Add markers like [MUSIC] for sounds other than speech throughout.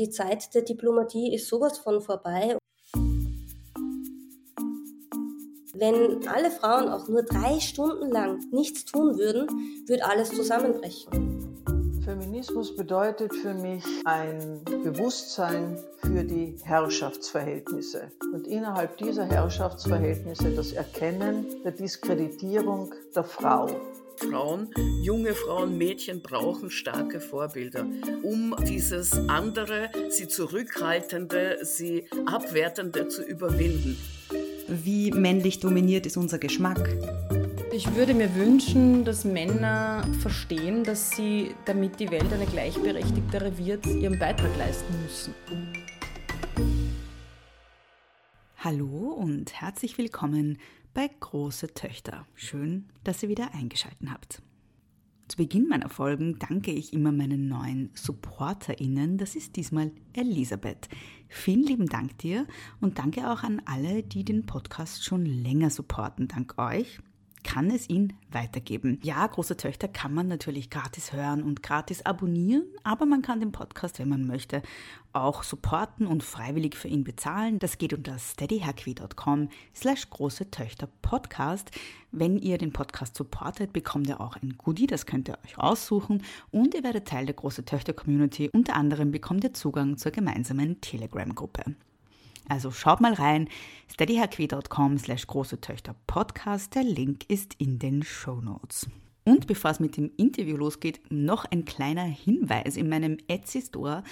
die Zeit der Diplomatie ist sowas von vorbei. Wenn alle Frauen auch nur drei Stunden lang nichts tun würden, würde alles zusammenbrechen. Feminismus bedeutet für mich ein Bewusstsein für die Herrschaftsverhältnisse und innerhalb dieser Herrschaftsverhältnisse das Erkennen der Diskreditierung der Frau. Frauen, junge Frauen, Mädchen brauchen starke Vorbilder, um dieses andere, sie zurückhaltende, sie abwertende zu überwinden. Wie männlich dominiert ist unser Geschmack? Ich würde mir wünschen, dass Männer verstehen, dass sie, damit die Welt eine gleichberechtigtere wird, ihren Beitrag leisten müssen. Hallo und herzlich willkommen bei Große Töchter. Schön, dass ihr wieder eingeschaltet habt. Zu Beginn meiner Folgen danke ich immer meinen neuen SupporterInnen. Das ist diesmal Elisabeth. Vielen lieben Dank dir und danke auch an alle, die den Podcast schon länger supporten. Dank euch kann es ihn weitergeben. Ja, große Töchter kann man natürlich gratis hören und gratis abonnieren, aber man kann den Podcast, wenn man möchte, auch supporten und freiwillig für ihn bezahlen. Das geht unter steadyhackwi.com slash große Töchter Podcast. Wenn ihr den Podcast supportet, bekommt ihr auch ein Goodie, das könnt ihr euch aussuchen und ihr werdet Teil der große Töchter Community. Unter anderem bekommt ihr Zugang zur gemeinsamen Telegram-Gruppe. Also schaut mal rein, steadyhq.com slash große Töchter Podcast. Der Link ist in den Show Notes. Und bevor es mit dem Interview losgeht, noch ein kleiner Hinweis. In meinem Etsy Store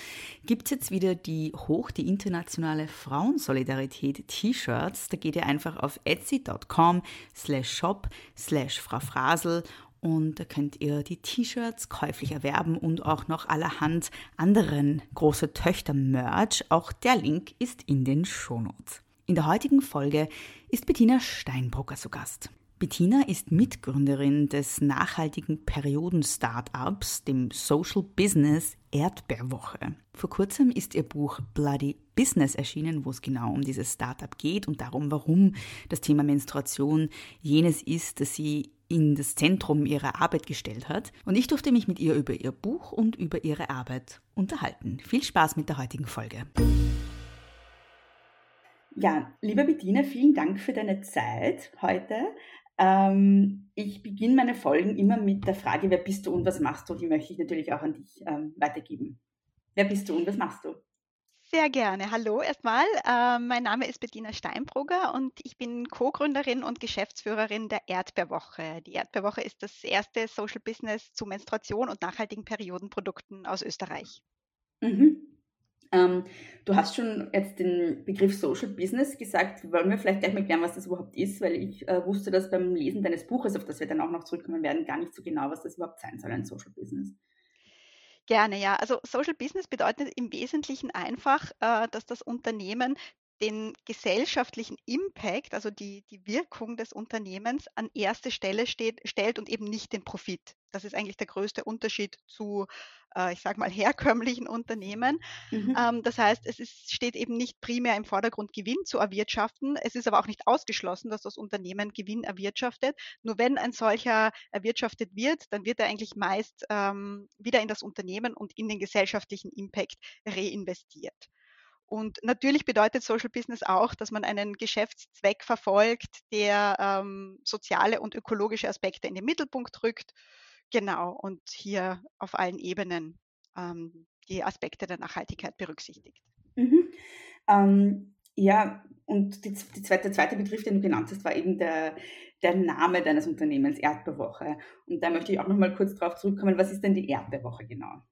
gibt es jetzt wieder die Hoch, die internationale Frauensolidarität T-Shirts. Da geht ihr einfach auf etsy.com slash shop slash Frau Frasel und da könnt ihr die T-Shirts käuflich erwerben und auch noch allerhand anderen große Töchter-Merch. Auch der Link ist in den Shownotes. In der heutigen Folge ist Bettina Steinbrucker zu Gast. Bettina ist Mitgründerin des nachhaltigen Perioden-Startups, dem Social Business Erdbeerwoche. Vor kurzem ist ihr Buch Bloody Business erschienen, wo es genau um dieses Startup geht und darum, warum das Thema Menstruation jenes ist, das sie in das Zentrum ihrer Arbeit gestellt hat. Und ich durfte mich mit ihr über ihr Buch und über ihre Arbeit unterhalten. Viel Spaß mit der heutigen Folge. Ja, liebe Bettina, vielen Dank für deine Zeit heute. Ähm, ich beginne meine Folgen immer mit der Frage, wer bist du und was machst du? Die möchte ich natürlich auch an dich ähm, weitergeben. Wer bist du und was machst du? Sehr gerne. Hallo erstmal. Äh, mein Name ist Bettina Steinbrugger und ich bin Co-Gründerin und Geschäftsführerin der Erdbeerwoche. Die Erdbeerwoche ist das erste Social Business zu Menstruation und nachhaltigen Periodenprodukten aus Österreich. Mhm. Ähm, du hast schon jetzt den Begriff Social Business gesagt. Wollen wir vielleicht gleich mal klären, was das überhaupt ist? Weil ich äh, wusste das beim Lesen deines Buches, auf das wir dann auch noch zurückkommen werden, gar nicht so genau, was das überhaupt sein soll, ein Social Business. Gerne, ja. Also Social Business bedeutet im Wesentlichen einfach, äh, dass das Unternehmen den gesellschaftlichen Impact, also die, die Wirkung des Unternehmens an erste Stelle steht, stellt und eben nicht den Profit. Das ist eigentlich der größte Unterschied zu, äh, ich sage mal, herkömmlichen Unternehmen. Mhm. Ähm, das heißt, es ist, steht eben nicht primär im Vordergrund, Gewinn zu erwirtschaften. Es ist aber auch nicht ausgeschlossen, dass das Unternehmen Gewinn erwirtschaftet. Nur wenn ein solcher erwirtschaftet wird, dann wird er eigentlich meist ähm, wieder in das Unternehmen und in den gesellschaftlichen Impact reinvestiert. Und natürlich bedeutet Social Business auch, dass man einen Geschäftszweck verfolgt, der ähm, soziale und ökologische Aspekte in den Mittelpunkt rückt. Genau, und hier auf allen Ebenen ähm, die Aspekte der Nachhaltigkeit berücksichtigt. Mhm. Ähm, ja, und die, die zweite, der zweite Begriff, den du genannt hast, war eben der, der Name deines Unternehmens, Erdbeerwoche. Und da möchte ich auch noch mal kurz darauf zurückkommen, was ist denn die Erdbeerwoche genau?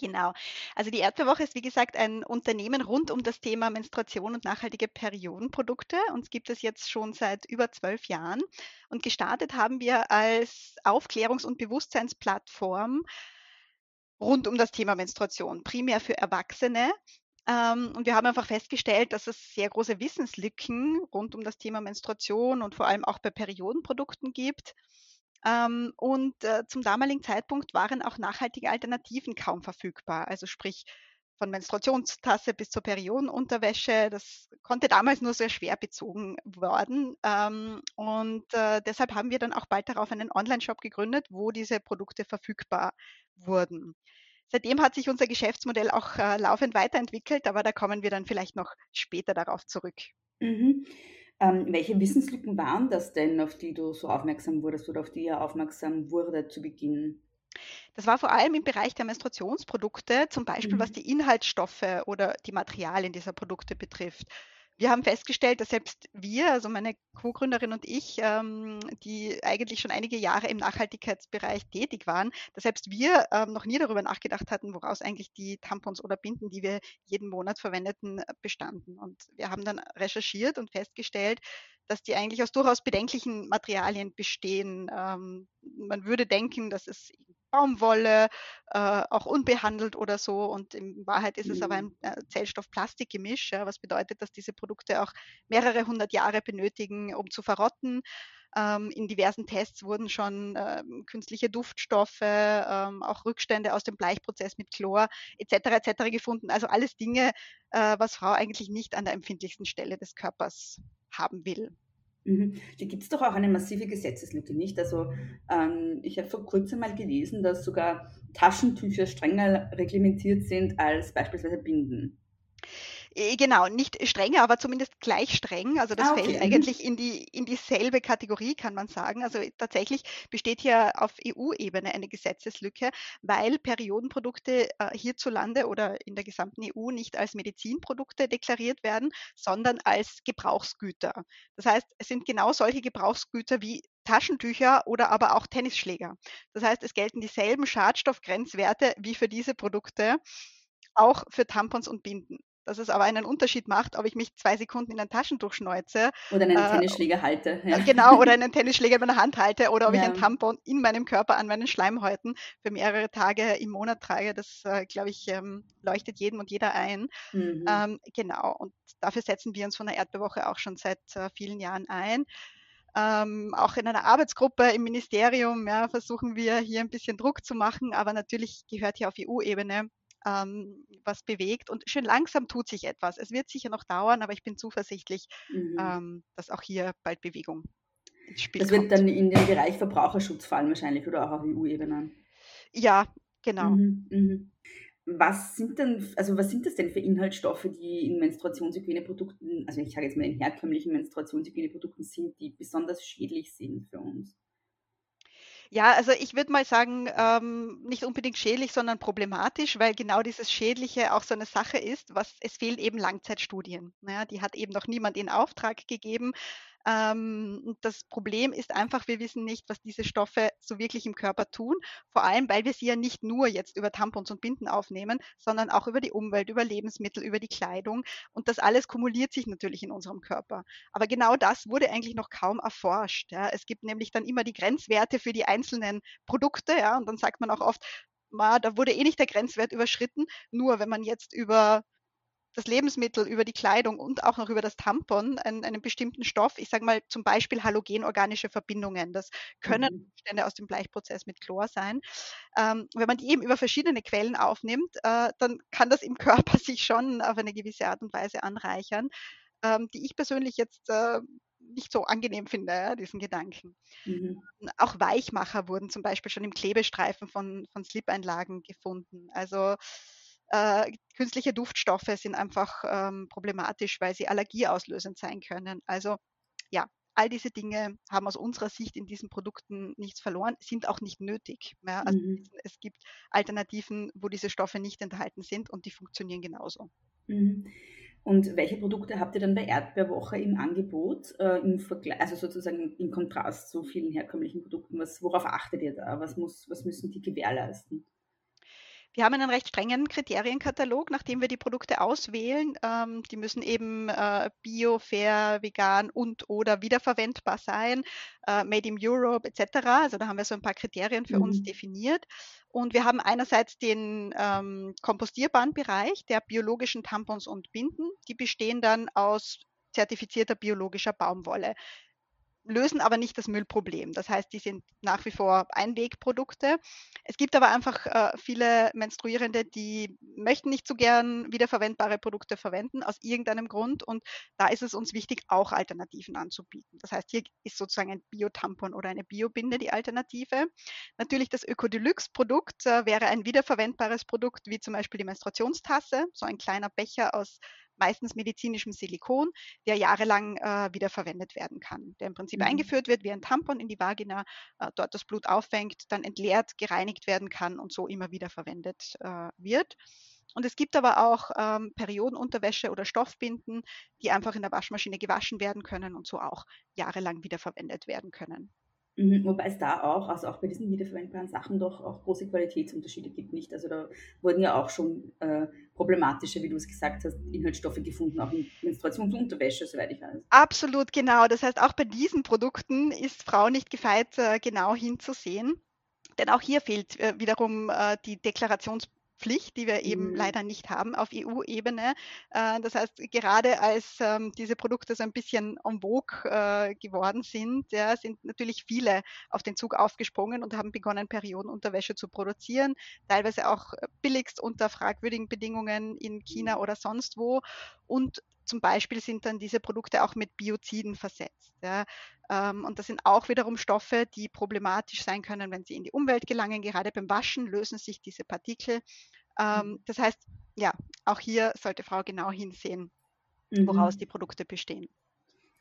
Genau. Also die Erdbeerwoche ist wie gesagt ein Unternehmen rund um das Thema Menstruation und nachhaltige Periodenprodukte. Uns gibt es jetzt schon seit über zwölf Jahren. Und gestartet haben wir als Aufklärungs- und Bewusstseinsplattform rund um das Thema Menstruation, primär für Erwachsene. Ähm, und wir haben einfach festgestellt, dass es sehr große Wissenslücken rund um das Thema Menstruation und vor allem auch bei Periodenprodukten gibt. Ähm, und äh, zum damaligen Zeitpunkt waren auch nachhaltige Alternativen kaum verfügbar. Also sprich von Menstruationstasse bis zur Periodenunterwäsche. Das konnte damals nur sehr schwer bezogen werden. Ähm, und äh, deshalb haben wir dann auch bald darauf einen Online-Shop gegründet, wo diese Produkte verfügbar wurden. seitdem hat sich unser Geschäftsmodell auch äh, laufend weiterentwickelt, aber da kommen wir dann vielleicht noch später darauf zurück. Mhm. Ähm, welche Wissenslücken waren das denn, auf die du so aufmerksam wurdest oder auf die ihr aufmerksam wurde zu Beginn? Das war vor allem im Bereich der Menstruationsprodukte, zum Beispiel was Mhm. die Inhaltsstoffe oder die Materialien dieser Produkte betrifft. Wir haben festgestellt, dass selbst wir, also meine Co-Gründerin und ich, ähm, die eigentlich schon einige Jahre im Nachhaltigkeitsbereich tätig waren, dass selbst wir ähm, noch nie darüber nachgedacht hatten, woraus eigentlich die Tampons oder Binden, die wir jeden Monat verwendeten, äh, bestanden. Und wir haben dann recherchiert und festgestellt, dass die eigentlich aus durchaus bedenklichen Materialien bestehen. Ähm, man würde denken, dass es Baumwolle, äh, auch unbehandelt oder so. Und in Wahrheit ist es aber ein Mhm. äh, Zellstoff-Plastik-Gemisch, ja, was bedeutet, dass diese Produkte auch mehrere hundert Jahre benötigen, um zu verrotten. Ähm, in diversen Tests wurden schon ähm, künstliche Duftstoffe, ähm, auch Rückstände aus dem Bleichprozess mit Chlor etc. etc. gefunden. Also alles Dinge, äh, was Frau eigentlich nicht an der empfindlichsten Stelle des Körpers haben will. Mhm. Da gibt es doch auch eine massive Gesetzeslücke, nicht? Also ähm, ich habe vor kurzem mal gelesen, dass sogar Taschentücher strenger reglementiert sind als beispielsweise Binden. Äh, Genau, nicht strenger, aber zumindest gleich streng. Also das Ah, fällt okay. Mhm. eigentlich in die, in dieselbe Kategorie, kann man sagen. Also tatsächlich besteht hier auf EU-Ebene eine Gesetzeslücke, weil Periodenprodukte äh, hierzulande oder in der gesamten EU nicht als Medizinprodukte deklariert werden, sondern als Gebrauchsgüter. Das heißt, es sind genau solche Gebrauchsgüter wie Taschentücher oder aber auch Tennisschläger. Das heißt, es gelten dieselben Schadstoffgrenzwerte wie für diese Produkte, auch für Tampons und Binden. Dass es aber einen Unterschied macht, ob ich mich zwei Sekunden in ein Taschentuch schneuze, Oder einen Äh, Tennisschläger halte. Ja. äh, genau, oder einen Tennisschläger in meiner Hand halte, oder ob ich Ja. ein Tampon in meinem Körper an meinen Schleimhäuten für mehrere Tage im Monat trage. Das, äh, glaube ich, ähm, leuchtet jedem und jeder ein. Mhm. Ähm, genau, und dafür setzen wir uns von der Erdbewoche auch schon seit äh, vielen Jahren ein. Ähm, auch in einer Arbeitsgruppe im Ministerium ja, versuchen wir hier ein bisschen Druck zu machen, aber natürlich gehört hier auf EU-Ebene ähm, was bewegt und schön langsam tut sich etwas. Es wird sicher noch dauern, aber ich bin zuversichtlich, Mhm. ähm, dass auch hier bald Bewegung ins Spiel Das wird kommt. dann in den Bereich Verbraucherschutz fallen wahrscheinlich oder auch auf EU-Ebene. Ja, genau. Mhm, mhm. Was sind denn, also was sind das denn für Inhaltsstoffe, die in Menstruationshygieneprodukten, also ich sage jetzt mal in herkömmlichen Menstruationshygieneprodukten sind, die besonders schädlich sind für uns? Ja, also ich würde mal sagen, ähm, nicht unbedingt schädlich, sondern problematisch, weil genau dieses Schädliche auch so eine Sache ist, was es fehlen eben Langzeitstudien. Ja, die hat eben noch niemand in Auftrag gegeben. Ähm, das Problem ist einfach, wir wissen nicht, was diese Stoffe so wirklich im Körper tun, vor allem weil wir sie ja nicht nur jetzt über Tampons und Binden aufnehmen, sondern auch über die Umwelt, über Lebensmittel, über die Kleidung. Und das alles kumuliert sich natürlich in unserem Körper. Aber genau das wurde eigentlich noch kaum erforscht. Ja. Es gibt nämlich dann immer die Grenzwerte für die einzelnen Produkte, ja, und dann sagt man auch oft, da wurde eh nicht der Grenzwert überschritten. Nur wenn man jetzt über das Lebensmittel, über die Kleidung und auch noch über das Tampon einen, einen bestimmten Stoff, ich sage mal zum Beispiel halogenorganische Verbindungen, das können Mhm. Stände aus dem Bleichprozess mit Chlor sein. Ähm, wenn man die eben über verschiedene Quellen aufnimmt, äh, dann kann das im [LAUGHS] Körper sich schon auf eine gewisse Art und Weise anreichern, ähm, die ich persönlich jetzt äh, nicht so angenehm finde, ja, diesen Gedanken. Mhm. Auch Weichmacher wurden zum Beispiel schon im Klebestreifen von, von Slip-Einlagen gefunden. Also äh, künstliche Duftstoffe sind einfach ähm, problematisch, weil sie allergieauslösend sein können. Also ja, all diese Dinge haben aus unserer Sicht in diesen Produkten nichts verloren, sind auch nicht nötig. Ja, also Mhm. es gibt Alternativen, wo diese Stoffe nicht enthalten sind und die funktionieren genauso. Mhm. Und welche Produkte habt ihr dann bei Erdbeerwoche im Angebot, äh, im Vergleich, also sozusagen im Kontrast zu vielen herkömmlichen Produkten? Was, worauf achtet ihr da? Was, muss, was müssen die gewährleisten? Wir haben einen recht strengen Kriterienkatalog, nach dem wir die Produkte auswählen. Ähm, die müssen eben äh, bio, fair, vegan und oder wiederverwendbar sein, äh, made in Europe etc. Also da haben wir so ein paar Kriterien für uns Mhm. definiert. Und wir haben einerseits den ähm, kompostierbaren Bereich der biologischen Tampons und Binden. Die bestehen dann aus zertifizierter biologischer Baumwolle. Lösen aber nicht das Müllproblem. Das heißt, die sind nach wie vor Einwegprodukte. Es gibt aber einfach äh, viele Menstruierende, die möchten nicht so gern wiederverwendbare Produkte verwenden, aus irgendeinem Grund. Und da ist es uns wichtig, auch Alternativen anzubieten. Das heißt, hier ist sozusagen ein Biotampon oder eine Biobinde die Alternative. Natürlich das Ökodeluxe-Produkt äh, wäre ein wiederverwendbares Produkt, wie zum Beispiel die Menstruationstasse, so ein kleiner Becher aus meistens medizinischem Silikon, der jahrelang äh, wieder verwendet werden kann. Der im Prinzip mhm. eingeführt wird wie ein Tampon in die Vagina, äh, dort das Blut auffängt, dann entleert, gereinigt werden kann und so immer wieder verwendet äh, wird. Und es gibt aber auch ähm, Periodenunterwäsche oder Stoffbinden, die einfach in der Waschmaschine gewaschen werden können und so auch jahrelang wiederverwendet werden können. Mhm, wobei es da auch, also auch bei diesen wiederverwendbaren Sachen doch auch große Qualitätsunterschiede gibt, nicht? Also da wurden ja auch schon äh, problematische, wie du es gesagt hast, Inhaltsstoffe gefunden, auch in Menstruationsunterwäsche, soweit ich weiß. Absolut, genau. Das heißt, auch bei diesen Produkten ist Frau nicht gefeit, äh, genau hinzusehen. Denn auch hier fehlt äh, wiederum äh, die Deklarations Pflicht, die wir eben mhm. leider nicht haben auf EU-Ebene. Äh, das heißt, gerade als ähm, diese Produkte so ein bisschen en vogue äh, geworden sind, ja, sind natürlich viele auf den Zug aufgesprungen und haben begonnen, Periodenunterwäsche zu produzieren, teilweise auch billigst unter fragwürdigen Bedingungen in China mhm. oder sonst wo. Und zum Beispiel sind dann diese Produkte auch mit Bioziden versetzt. Ja. Ähm, und das sind auch wiederum Stoffe, die problematisch sein können, wenn sie in die Umwelt gelangen. Gerade beim Waschen lösen sich diese Partikel. Ähm, mhm. Das heißt, ja, auch hier sollte Frau genau hinsehen, woraus mhm. die Produkte bestehen.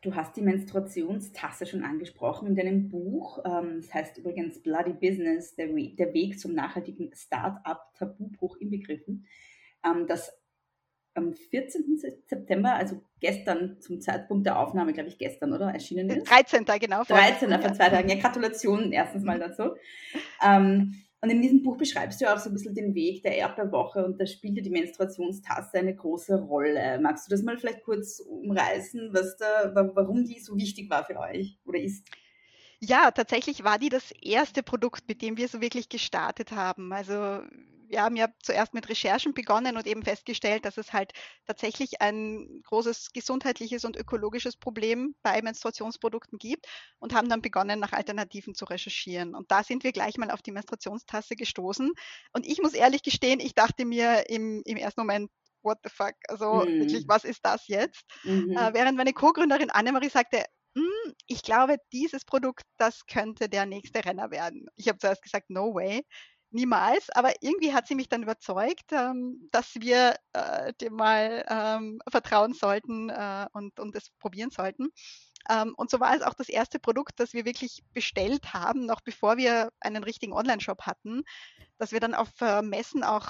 Du hast die Menstruationstasse schon angesprochen in deinem Buch. Ähm, das heißt übrigens Bloody Business, der, Weg zum nachhaltigen Start-up-Tabubruch inbegriffen. Das am 14. September, also gestern zum Zeitpunkt der Aufnahme, glaube ich, gestern, oder? Erschienen ist. 13. genau. 13. vor zwei Tagen. Ja, Gratulation erstens mal dazu. Ähm, und in diesem Buch beschreibst du auch so ein bisschen den Weg der Erdbeerwoche und da spielte die Menstruationstasse eine große Rolle. Magst du das mal vielleicht kurz umreißen, was da, warum die so wichtig war für euch oder ist? Ja, tatsächlich war die das erste Produkt, mit dem wir so wirklich gestartet haben. Also wir haben ja zuerst mit Recherchen begonnen und eben festgestellt, dass es halt tatsächlich ein großes gesundheitliches und ökologisches Problem bei Menstruationsprodukten gibt und haben dann begonnen, nach Alternativen zu recherchieren. Und da sind wir gleich mal auf die Menstruationstasse gestoßen. Und ich muss ehrlich gestehen, ich dachte mir im, im ersten Moment, what the fuck? Also mhm. wirklich, was ist das jetzt? Mhm. Äh, während meine Co-Gründerin Annemarie sagte, hm, ich glaube, dieses Produkt, das könnte der nächste Renner werden. Ich habe zuerst gesagt, no way niemals, aber irgendwie hat sie mich dann überzeugt, ähm, dass wir äh, dem mal ähm, vertrauen sollten äh, und, und es probieren sollten. Ähm, und so war es auch das erste Produkt, das wir wirklich bestellt haben, noch bevor wir einen richtigen Online-Shop hatten, das wir dann auf äh, Messen auch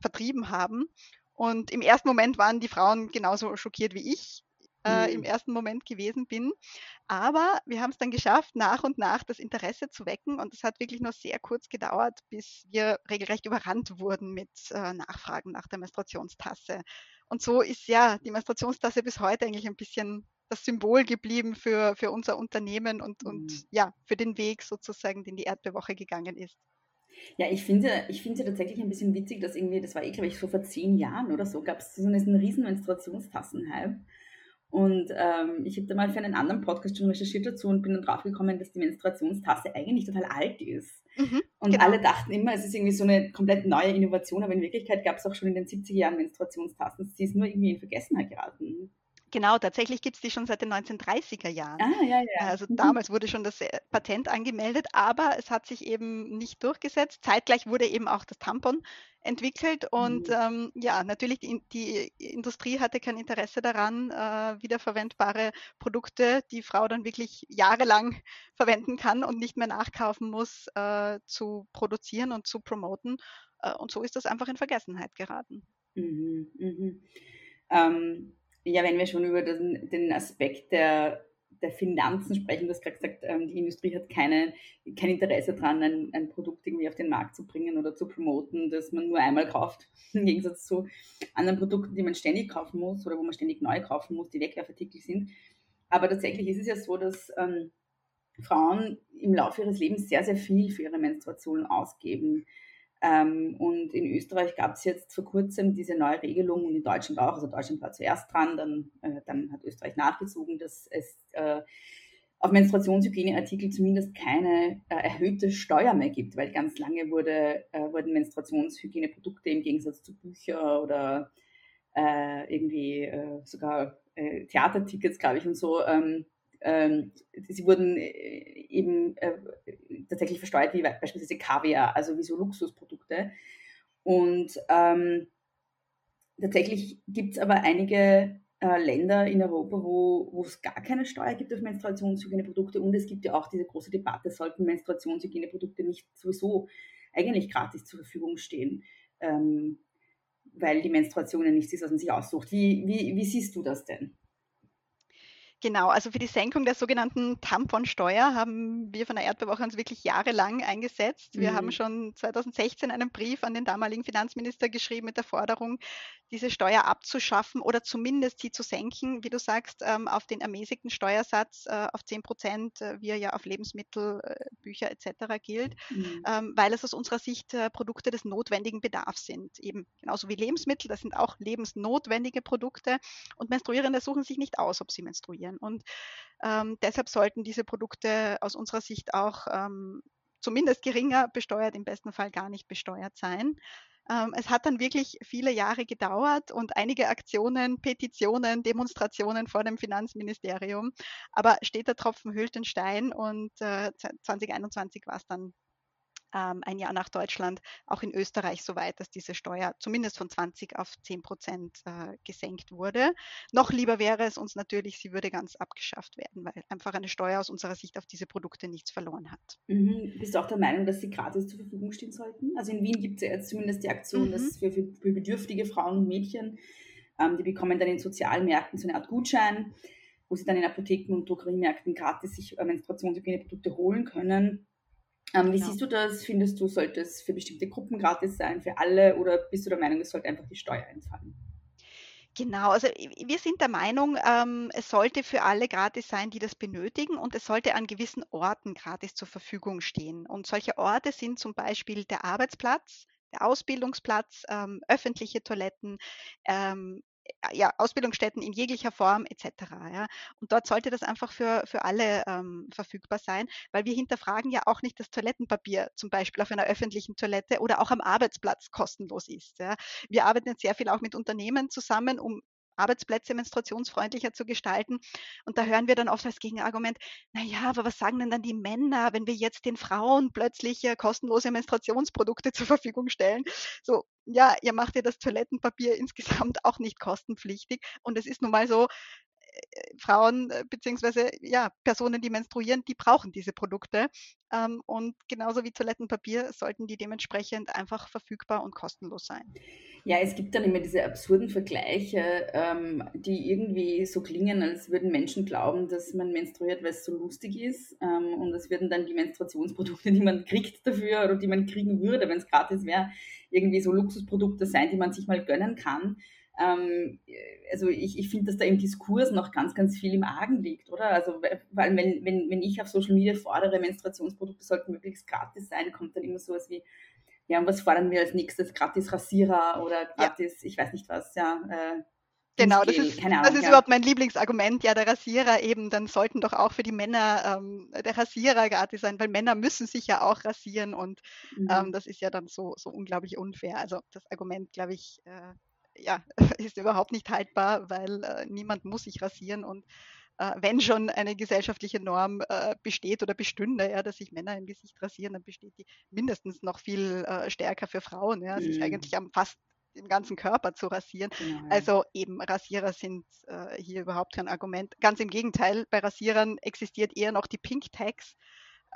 vertrieben haben. Und im ersten Moment waren die Frauen genauso schockiert wie ich äh, mhm. im ersten Moment gewesen bin. Aber wir haben es dann geschafft, nach und nach das Interesse zu wecken. Und es hat wirklich nur sehr kurz gedauert, bis wir regelrecht überrannt wurden mit äh, Nachfragen nach der Menstruationstasse. Und so ist ja die Menstruationstasse bis heute eigentlich ein bisschen das Symbol geblieben für, für unser Unternehmen und, mhm. und ja, für den Weg sozusagen, den die Erdbeerwoche gegangen ist. Ja, ich finde, ich finde tatsächlich ein bisschen witzig, dass irgendwie, das war eh, glaube ich, so vor zehn Jahren oder so, gab es so einen riesen Menstruationstassen-Hype. Und ähm, ich habe da mal für einen anderen Podcast schon recherchiert dazu und bin dann draufgekommen, dass die Menstruationstasse eigentlich total alt ist. Mhm, und genau. alle dachten immer, es ist irgendwie so eine komplett neue Innovation, aber in Wirklichkeit gab es auch schon in den 70er Jahren Menstruationstassen. Sie ist nur irgendwie in Vergessenheit geraten. Genau, tatsächlich gibt es die schon seit den 1930er Jahren. Ah, ja, ja. Also mhm. damals wurde schon das äh, Patent angemeldet, aber es hat sich eben nicht durchgesetzt. Zeitgleich wurde eben auch das Tampon entwickelt und mhm. ähm, ja, natürlich die, die, Industrie hatte kein Interesse daran, äh, wiederverwendbare Produkte, die Frau dann wirklich jahrelang [LAUGHS] verwenden kann und nicht mehr nachkaufen muss, äh, zu produzieren und zu promoten. Äh, und so ist das einfach in Vergessenheit geraten. Mhm, mhm. Ähm ja, wenn wir schon über den, den Aspekt der, der Finanzen sprechen, du hast gerade gesagt, ähm, die Industrie hat keine, kein Interesse daran, ein, ein Produkt irgendwie auf den Markt zu bringen oder zu promoten, das man nur einmal kauft, [LAUGHS] im Gegensatz zu anderen Produkten, die man ständig kaufen muss oder wo man ständig neu kaufen muss, die Wegwerfartikel sind. Aber tatsächlich ist es ja so, dass ähm, Frauen im Laufe ihres Lebens sehr, sehr viel für ihre Menstruation ausgeben. Ähm, und in Österreich gab es jetzt vor kurzem diese neue Regelung und in Deutschland auch. Also Deutschland war zuerst dran, dann, äh, dann hat Österreich nachgezogen, dass es äh, auf Menstruationshygieneartikel zumindest keine äh, erhöhte Steuer mehr gibt, weil ganz lange wurde, äh, wurden Menstruationshygieneprodukte im Gegensatz zu Büchern oder äh, irgendwie äh, sogar äh, Theatertickets, glaube ich, und so, ähm, ähm, sie wurden äh, eben tatsächlich versteuert wie beispielsweise Kaviar, also wie so Luxusprodukte. Und ähm, tatsächlich gibt es aber einige äh, Länder in Europa, wo, wo es gar keine Steuer gibt auf Menstruationshygieneprodukte und es gibt ja auch diese große Debatte, sollten Menstruationshygieneprodukte nicht sowieso eigentlich gratis zur Verfügung stehen, ähm, weil die Menstruation ja nichts ist, was man sich aussucht. Wie, wie, wie siehst du das denn? Genau, also für die Senkung der sogenannten Tamponsteuer haben wir von der Erdbeerwoche uns wirklich jahrelang eingesetzt. Wir mhm. haben schon 2016 einen Brief an den damaligen Finanzminister geschrieben mit der Forderung, diese Steuer abzuschaffen oder zumindest sie zu senken, wie du sagst, ähm, auf den ermäßigten Steuersatz äh, auf 10 Prozent, äh, wie er ja auf Lebensmittel, äh, Bücher etc. gilt, mhm. Ähm, weil es aus unserer Sicht Produkte des notwendigen Bedarfs sind. Eben genauso wie Lebensmittel, das sind auch lebensnotwendige Produkte und Menstruierende suchen sich nicht aus, ob sie menstruieren können. Und ähm, deshalb sollten diese Produkte aus unserer Sicht auch ähm, zumindest geringer besteuert, im besten Fall gar nicht besteuert sein. Ähm, es hat dann wirklich viele Jahre gedauert und einige Aktionen, Petitionen, Demonstrationen vor dem Finanzministerium. Aber steht der Tropfen hüllt den Stein und äh, 2021 war es dann ähm, ein Jahr nach Deutschland auch in Österreich so weit, dass diese Steuer zumindest von 20 auf 10 Prozent äh, gesenkt wurde. Noch lieber wäre es uns natürlich, sie würde ganz abgeschafft werden, weil einfach eine Steuer aus unserer Sicht auf diese Produkte nichts verloren hat. Mhm. Bist du auch der Meinung, dass sie gratis zur Verfügung stehen sollten? Also in Wien gibt es ja jetzt zumindest die Aktion, mhm. dass für, für, bedürftige Frauen und Mädchen, ähm, die bekommen dann in Sozialmärkten so eine Art Gutschein, wo sie dann in Apotheken und Drogeriemärkten gratis sich äh, Menstruationshygieneprodukte holen können. Ähm, wie genau. siehst du das? Findest du, sollte es für bestimmte Gruppen gratis sein, für alle, oder bist du der Meinung, es sollte einfach die Steuer entfallen? Genau, also wir sind der Meinung, ähm, es sollte für alle gratis sein, die das benötigen und es sollte an gewissen Orten gratis zur Verfügung stehen. Und solche Orte sind zum Beispiel der Arbeitsplatz, der Ausbildungsplatz, ähm, öffentliche Toiletten, ähm, ja, Ausbildungsstätten in jeglicher Form etc. Ja. Und dort sollte das einfach für, für alle ähm, verfügbar sein, weil wir hinterfragen ja auch nicht, dass Toilettenpapier zum Beispiel auf einer öffentlichen Toilette oder auch am Arbeitsplatz kostenlos ist. Ja. Wir arbeiten sehr viel auch mit Unternehmen zusammen, um Arbeitsplätze menstruationsfreundlicher zu gestalten. Und da hören wir dann oft als Gegenargument, naja, aber was sagen denn dann die Männer, wenn wir jetzt den Frauen plötzlich äh, kostenlose Menstruationsprodukte zur Verfügung stellen? So, ja, ihr macht ja das Toilettenpapier [LAUGHS] insgesamt auch nicht kostenpflichtig. Und es ist nun mal so, Frauen äh, beziehungsweise ja, Personen, die menstruieren, die brauchen diese Produkte. Ähm, und genauso wie Toilettenpapier sollten die dementsprechend einfach verfügbar und kostenlos sein. Ja, es gibt dann immer diese absurden Vergleiche, ähm, die irgendwie so klingen, als würden Menschen glauben, dass man menstruiert, weil es so lustig ist. Ähm, und es würden dann die Menstruationsprodukte, die man kriegt dafür oder die man kriegen würde, wenn es gratis wäre, irgendwie so Luxusprodukte sein, die man sich mal gönnen kann. Ähm, also ich, ich finde, dass da im Diskurs noch ganz, ganz viel im Argen liegt, oder? Also weil wenn, wenn, wenn ich auf Social Media fordere, Menstruationsprodukte sollten möglichst gratis sein, kommt dann immer sowas wie, ja, und was fordern wir als nächstes? Gratis Rasierer oder gratis, ja. ich weiß nicht was, ja. Äh, Genau, das ist, Ahnung, das ist ja. überhaupt mein Lieblingsargument. Ja, der Rasierer eben, dann sollten doch auch für die Männer ähm, der Rasierer gratis sein, weil Männer müssen sich ja auch rasieren und mhm. ähm, das ist ja dann so, so unglaublich unfair. Also das Argument, glaube ich, äh, ja, [LAUGHS] ist überhaupt nicht haltbar, weil äh, niemand muss sich rasieren und äh, wenn schon eine gesellschaftliche Norm äh, besteht oder bestünde, ja, dass sich Männer im Gesicht rasieren, dann besteht die mindestens noch viel äh, stärker für Frauen, ja, mhm. sich eigentlich am fast im ganzen Körper zu rasieren. Genau. Also eben Rasierer sind äh, hier überhaupt kein Argument. Ganz im Gegenteil, bei Rasierern existiert eher noch die Pink Tax,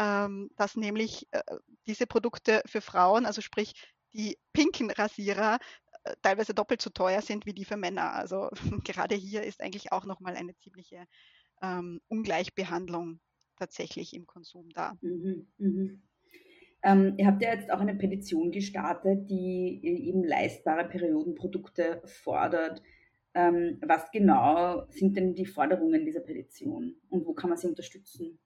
ähm, dass nämlich äh, diese Produkte für Frauen, also sprich die pinken Rasierer, teilweise doppelt so teuer sind wie die für Männer. Also [LAUGHS] gerade hier ist eigentlich auch nochmal eine ziemliche ähm, Ungleichbehandlung tatsächlich im Konsum da. Mhm, mhm. Ähm, ihr habt ja jetzt auch eine Petition gestartet, die eben leistbare Periodenprodukte fordert. Ähm, was genau sind denn die Forderungen dieser Petition und wo kann man sie unterstützen?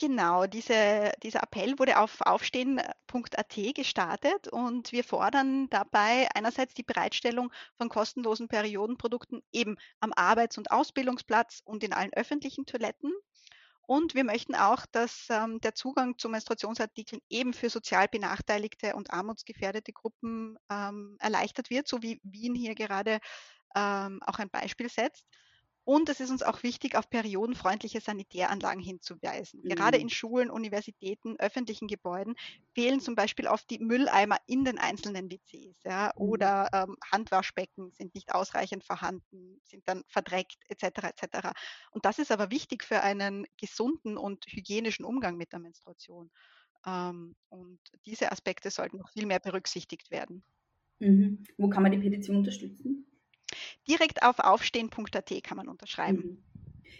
Genau, diese, dieser Appell wurde auf aufstehen.at gestartet und wir fordern dabei einerseits die Bereitstellung von kostenlosen Periodenprodukten eben am Arbeits- und Ausbildungsplatz und in allen öffentlichen Toiletten Und wir möchten auch, dass ähm, der Zugang zu Menstruationsartikeln eben für sozial benachteiligte und armutsgefährdete Gruppen ähm, erleichtert wird, so wie Wien hier gerade ähm, auch ein Beispiel setzt. Und es ist uns auch wichtig, auf periodenfreundliche Sanitäranlagen hinzuweisen. Mhm. Gerade in Schulen, Universitäten, öffentlichen Gebäuden fehlen zum Beispiel oft die Mülleimer in den einzelnen WCs. Ja, mhm. Oder ähm, Handwaschbecken sind nicht ausreichend vorhanden, sind dann verdreckt etc. etc. Und das ist aber wichtig für einen gesunden und hygienischen Umgang mit der Menstruation. Ähm, und diese Aspekte sollten noch viel mehr berücksichtigt werden. Mhm. Wo kann man die Petition unterstützen? Direkt auf aufstehen.at kann man unterschreiben. Mhm.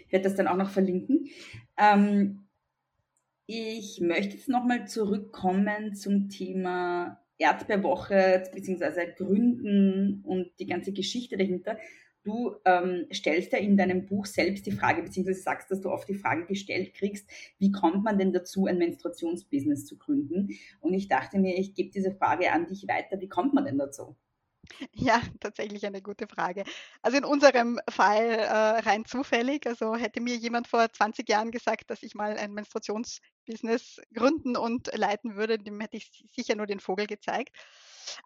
Ich werde das dann auch noch verlinken. Ähm, ich möchte jetzt nochmal zurückkommen zum Thema Erdbeerwoche bzw. Gründen und die ganze Geschichte dahinter. Du ähm, stellst ja in deinem Buch selbst die Frage, beziehungsweise sagst, dass du oft die Frage gestellt kriegst, wie kommt man denn dazu, ein Menstruationsbusiness zu gründen? Und ich dachte mir, ich gebe diese Frage an dich weiter. Wie kommt man denn dazu? Ja, tatsächlich eine gute Frage. Also in unserem Fall äh, rein zufällig. Also hätte mir jemand vor 20 Jahren gesagt, dass ich mal ein Menstruationsbusiness gründen und leiten würde, dem hätte ich sicher nur den Vogel gezeigt.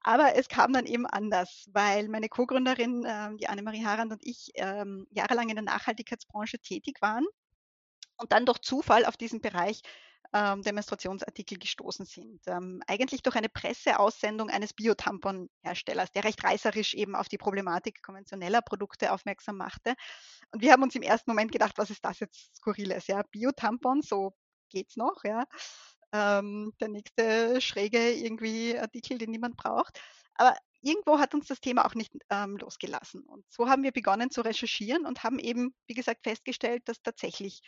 Aber es kam dann eben anders, weil meine Co-Gründerin, äh, die Annemarie Harand und ich, ähm, jahrelang in der Nachhaltigkeitsbranche tätig waren und dann durch Zufall auf diesen Bereich ähm, der Menstruationsartikel gestoßen sind. Ähm, eigentlich durch eine Presseaussendung eines Biotampon-Herstellers, der recht reißerisch eben auf die Problematik konventioneller Produkte aufmerksam machte. Und wir haben uns im ersten Moment gedacht, was ist das jetzt Skurriles? Ja, Biotampon, so geht's noch, ja. Ähm, der nächste schräge irgendwie Artikel, den niemand braucht. Aber irgendwo hat uns das Thema auch nicht ähm, losgelassen. Und so haben wir begonnen zu recherchieren und haben eben, wie gesagt, festgestellt, dass tatsächlich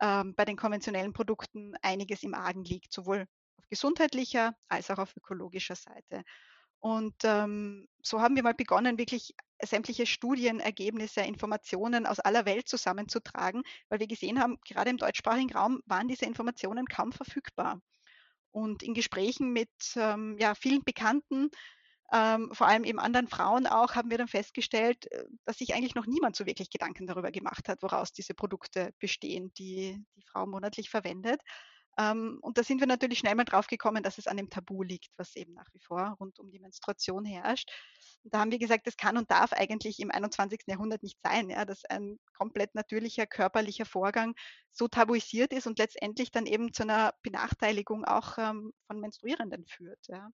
ähm, bei den konventionellen Produkten einiges im Argen liegt, sowohl auf gesundheitlicher als auch auf ökologischer Seite. Und ähm, so haben wir mal begonnen, wirklich sämtliche Studienergebnisse, Informationen aus aller Welt zusammenzutragen, weil wir gesehen haben, gerade im deutschsprachigen Raum waren diese Informationen kaum verfügbar. Und in Gesprächen mit ähm, ja, vielen Bekannten ähm, vor allem eben anderen Frauen auch, haben wir dann festgestellt, äh, dass sich eigentlich noch niemand so wirklich Gedanken darüber gemacht hat, woraus diese Produkte bestehen, die die Frau monatlich verwendet. Ähm, und da sind wir natürlich schnell mal drauf gekommen, dass es an dem Tabu liegt, was eben nach wie vor rund um die Menstruation herrscht. Und da haben wir gesagt, das kann und darf eigentlich im 21. Jahrhundert nicht sein, ja, dass ein komplett natürlicher körperlicher Vorgang so tabuisiert ist und letztendlich dann eben zu einer Benachteiligung auch ähm, von Menstruierenden führt. Ja.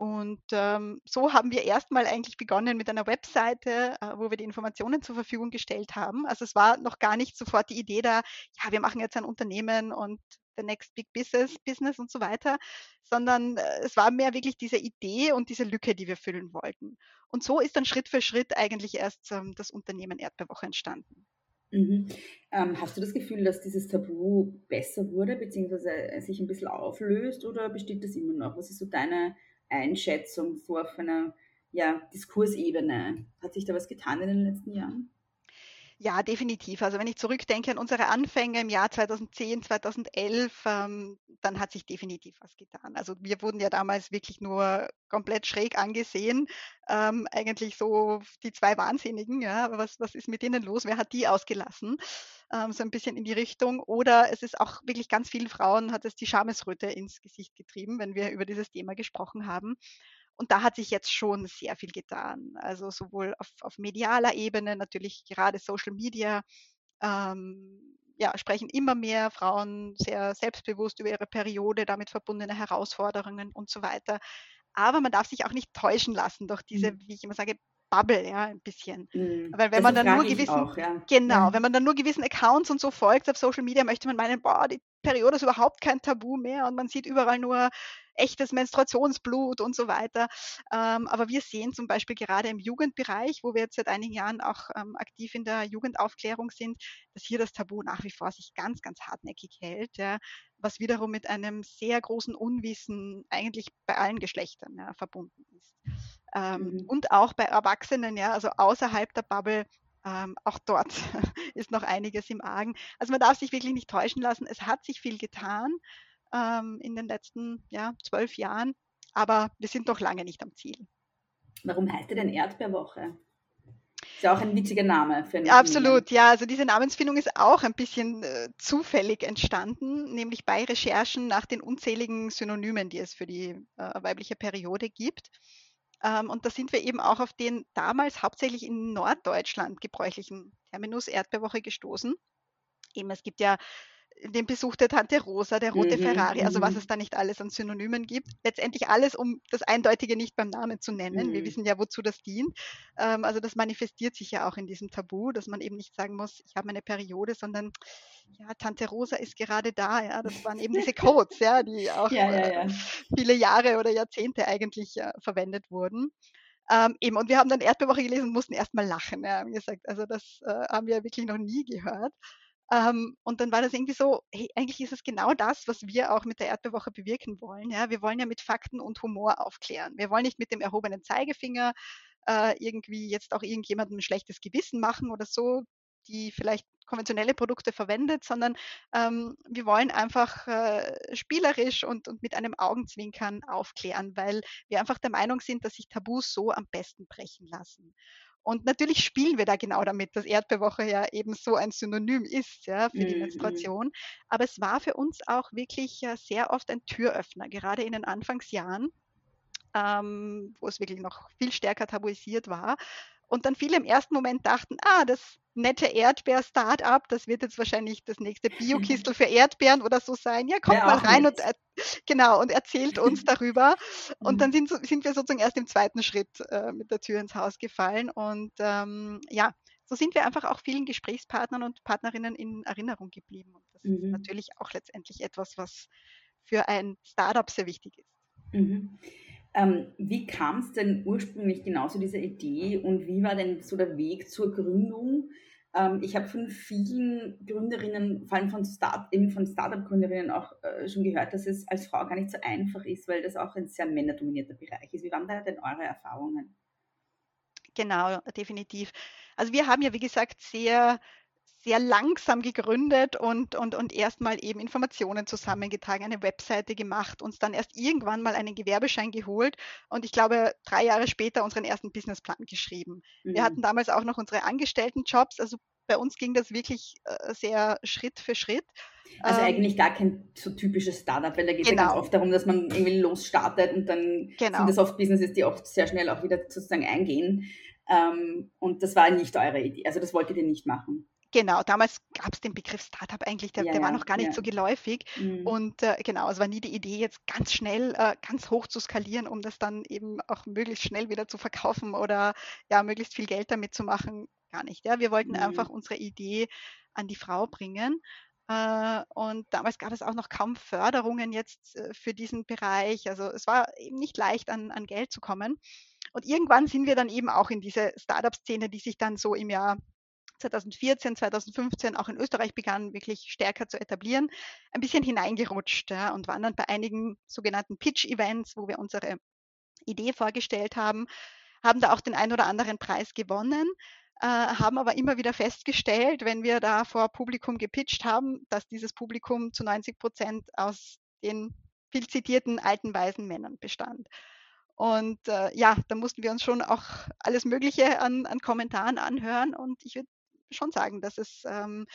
Und ähm, so haben wir erstmal eigentlich begonnen mit einer Webseite, äh, wo wir die Informationen zur Verfügung gestellt haben. Also es war noch gar nicht sofort die Idee da, ja, wir machen jetzt ein Unternehmen und the next big business, business und so weiter, sondern äh, es war mehr wirklich diese Idee und diese Lücke, die wir füllen wollten. Und so ist dann Schritt für Schritt eigentlich erst ähm, das Unternehmen Erdbeerwoche entstanden. Mhm. Ähm, hast du das Gefühl, dass dieses Tabu besser wurde, beziehungsweise sich ein bisschen auflöst oder besteht das immer noch? Was ist so deine Einschätzung so auf einer ja, Diskursebene? Hat sich da was getan in den letzten Jahren? Ja, definitiv. Also wenn ich zurückdenke an unsere Anfänge im Jahr 2010, 2011, ähm, dann hat sich definitiv was getan. Also wir wurden ja damals wirklich nur komplett schräg angesehen. Ähm, eigentlich so die zwei Wahnsinnigen, ja, was, was ist mit denen los? Wer hat die ausgelassen? Ähm, so ein bisschen in die Richtung. Oder es ist auch wirklich ganz vielen Frauen hat es die Schamesröte ins Gesicht getrieben, wenn wir über dieses Thema gesprochen haben. Und da hat sich jetzt schon sehr viel getan. Also sowohl auf, auf medialer Ebene, natürlich gerade Social Media, ähm, ja, sprechen immer mehr Frauen sehr selbstbewusst über ihre Periode, damit verbundene Herausforderungen und so weiter. Aber man darf sich auch nicht täuschen lassen durch diese, mhm. wie ich immer sage, Bubble, ja, ein bisschen. Mhm. Weil wenn das man dann nur gewissen, auch, ja. genau, ja. wenn man dann nur gewissen Accounts und so folgt auf Social Media, möchte man meinen, boah, die Periode ist überhaupt kein Tabu mehr und man sieht überall nur echtes Menstruationsblut und so weiter. Ähm, aber wir sehen zum Beispiel gerade im Jugendbereich, wo wir jetzt seit einigen Jahren auch ähm, aktiv in der Jugendaufklärung sind, dass hier das Tabu nach wie vor sich ganz, ganz hartnäckig hält, ja, was wiederum mit einem sehr großen Unwissen eigentlich bei allen Geschlechtern ja, verbunden ist. Ähm, mhm. Und auch bei Erwachsenen, ja, also außerhalb der Bubble ähm, auch dort [LAUGHS] ist noch einiges im Argen. Also man darf sich wirklich nicht täuschen lassen. Es hat sich viel getan ähm, in den letzten ja, zwölf Jahren, aber wir sind doch lange nicht am Ziel. Warum heißt er denn Erdbeerwoche? Ist ja auch ein witziger Name für eine Absolut, ja. Also diese Namensfindung ist auch ein bisschen äh, zufällig entstanden, nämlich bei Recherchen nach den unzähligen Synonymen, die es für die äh, weibliche Periode gibt. Ähm, und da sind wir eben auch auf den damals hauptsächlich in Norddeutschland gebräuchlichen Terminus Erdbeerwoche gestoßen. Eben, es gibt ja den Besuch der Tante Rosa, der rote mhm, Ferrari, also was mhm. es da nicht alles an Synonymen gibt. Letztendlich alles, um das Eindeutige nicht beim Namen zu nennen. Mhm. Wir wissen ja, wozu das dient. Ähm, also das manifestiert sich ja auch in diesem Tabu, dass man eben nicht sagen muss, ich habe eine Periode, sondern ja, Tante Rosa ist gerade da. Ja, das waren eben diese [LAUGHS] Codes, ja, die auch ja, ja, ja. Äh, viele Jahre oder Jahrzehnte eigentlich äh, verwendet wurden. Ähm, eben, und wir haben dann Erdbeerwoche gelesen und mussten erstmal lachen. Ja, haben gesagt, also das äh, haben wir wirklich noch nie gehört. Ähm, und dann war das irgendwie so, hey, eigentlich ist es genau das, was wir auch mit der Erdbeerwoche bewirken wollen. Ja? Wir wollen ja mit Fakten und Humor aufklären. Wir wollen nicht mit dem erhobenen Zeigefinger äh, irgendwie jetzt auch irgendjemandem ein schlechtes Gewissen machen oder so, die vielleicht konventionelle Produkte verwendet, sondern ähm, wir wollen einfach äh, spielerisch und, und mit einem Augenzwinkern aufklären, weil wir einfach der Meinung sind, dass sich Tabus so am besten brechen lassen. Und natürlich spielen wir da genau damit, dass Erdbeerwoche ja eben so ein Synonym ist ja, für die mhm. Menstruation. Aber es war für uns auch wirklich äh, sehr oft ein Türöffner, gerade in den Anfangsjahren, ähm, wo es wirklich noch viel stärker tabuisiert war. Und dann viele im ersten Moment dachten, ah, das nette Erdbeer-Startup, das wird jetzt wahrscheinlich das nächste Biokistel für Erdbeeren oder so sein. Ja, kommt ja, mal rein und genau und erzählt uns [LAUGHS] darüber. Und mhm. dann sind, sind wir sozusagen erst im zweiten Schritt äh, mit der Tür ins Haus gefallen. Und ähm, ja, so sind wir einfach auch vielen Gesprächspartnern und Partnerinnen in Erinnerung geblieben. Und das mhm. ist natürlich auch letztendlich etwas, was für ein Startup sehr wichtig ist. Mhm. Ähm, wie kam es denn ursprünglich genau zu dieser Idee und wie war denn so der Weg zur Gründung? Ähm, ich habe von vielen Gründerinnen, vor allem von, Start, eben von Startup-Gründerinnen auch äh, schon gehört, dass es als Frau gar nicht so einfach ist, weil das auch ein sehr männerdominierter Bereich ist. Wie waren da denn eure Erfahrungen? Genau, definitiv. Also wir haben ja, wie gesagt, sehr sehr langsam gegründet und, und, und erstmal eben Informationen zusammengetragen, eine Webseite gemacht, uns dann erst irgendwann mal einen Gewerbeschein geholt und ich glaube drei Jahre später unseren ersten Businessplan geschrieben. Mhm. Wir hatten damals auch noch unsere Angestelltenjobs, also bei uns ging das wirklich äh, sehr Schritt für Schritt. Also ähm, eigentlich gar kein so typisches Startup, weil da geht es genau. ja ganz oft darum, dass man irgendwie losstartet und dann genau. sind das oft Businesses, die oft sehr schnell auch wieder sozusagen eingehen. Ähm, und das war nicht eure Idee, also das wolltet ihr nicht machen. Genau, damals gab es den Begriff Startup eigentlich, der, ja, der war noch gar nicht ja. so geläufig. Mhm. Und äh, genau, es war nie die Idee, jetzt ganz schnell, äh, ganz hoch zu skalieren, um das dann eben auch möglichst schnell wieder zu verkaufen oder ja, möglichst viel Geld damit zu machen. Gar nicht. Ja. Wir wollten mhm. einfach unsere Idee an die Frau bringen. Äh, und damals gab es auch noch kaum Förderungen jetzt äh, für diesen Bereich. Also es war eben nicht leicht, an, an Geld zu kommen. Und irgendwann sind wir dann eben auch in diese Startup-Szene, die sich dann so im Jahr 2014, 2015 auch in Österreich begann, wirklich stärker zu etablieren, ein bisschen hineingerutscht ja, und waren dann bei einigen sogenannten Pitch-Events, wo wir unsere Idee vorgestellt haben, haben da auch den ein oder anderen Preis gewonnen, äh, haben aber immer wieder festgestellt, wenn wir da vor Publikum gepitcht haben, dass dieses Publikum zu 90 Prozent aus den viel zitierten alten weisen Männern bestand. Und äh, ja, da mussten wir uns schon auch alles Mögliche an, an Kommentaren anhören. Und ich würde schon sagen, dass es ähm,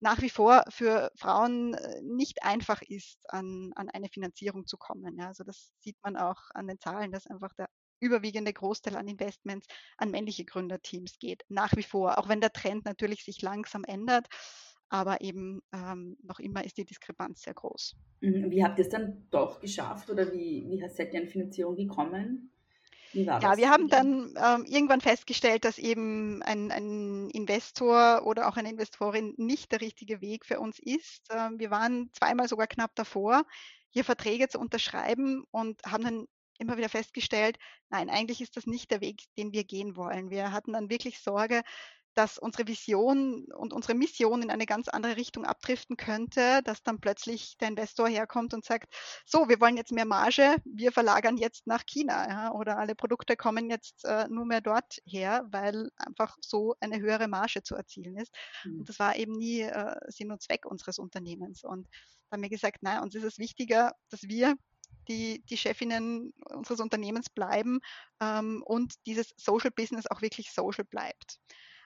nach wie vor für Frauen äh, nicht einfach ist, an, an eine Finanzierung zu kommen. Ja. Also das sieht man auch an den Zahlen, dass einfach der überwiegende Großteil an Investments an männliche Gründerteams geht. Nach wie vor, auch wenn der Trend natürlich sich langsam ändert, aber eben ähm, noch immer ist die Diskrepanz sehr groß. Mhm. Wie habt ihr es dann doch geschafft oder wie, wie seid ihr an Finanzierung gekommen? Ja, wir haben dann ähm, irgendwann festgestellt, dass eben ein, ein, Investor oder auch eine Investorin nicht der richtige Weg für uns ist. Ähm, wir waren zweimal sogar knapp davor, hier Verträge zu unterschreiben und haben dann immer wieder festgestellt, nein, eigentlich ist das nicht der Weg, den wir gehen wollen. Wir hatten dann wirklich Sorge, dass unsere Vision und unsere Mission in eine ganz andere Richtung abdriften könnte, dass dann plötzlich der Investor herkommt und sagt, so, wir wollen jetzt mehr Marge, wir verlagern jetzt nach China ja, oder alle Produkte kommen jetzt äh, nur mehr dort her, weil einfach so eine höhere Marge zu erzielen ist. Mhm. Und das war eben nie äh, Sinn und Zweck unseres Unternehmens. Und da haben wir gesagt, nein, uns ist es wichtiger, dass wir die, die Chefinnen unseres Unternehmens bleiben ähm, und dieses Social Business auch wirklich social bleibt.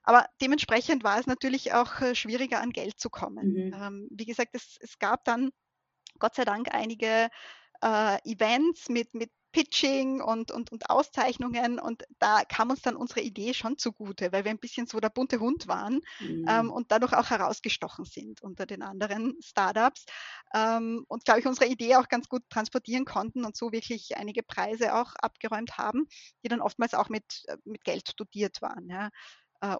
Aber dementsprechend war es natürlich auch äh, schwieriger, an Geld zu kommen. Mhm. Ähm, wie gesagt, es, es gab dann Gott sei Dank einige äh, Events mit, mit Pitching und, und, und Auszeichnungen und da kam uns dann unsere Idee schon zugute, weil wir ein bisschen so der bunte Hund waren Mhm. ähm, und dadurch auch herausgestochen sind unter den anderen Startups ähm, und glaube ich unsere Idee auch ganz gut transportieren konnten und so wirklich einige Preise auch abgeräumt haben, die dann oftmals auch mit, äh, mit Geld dotiert waren. Ja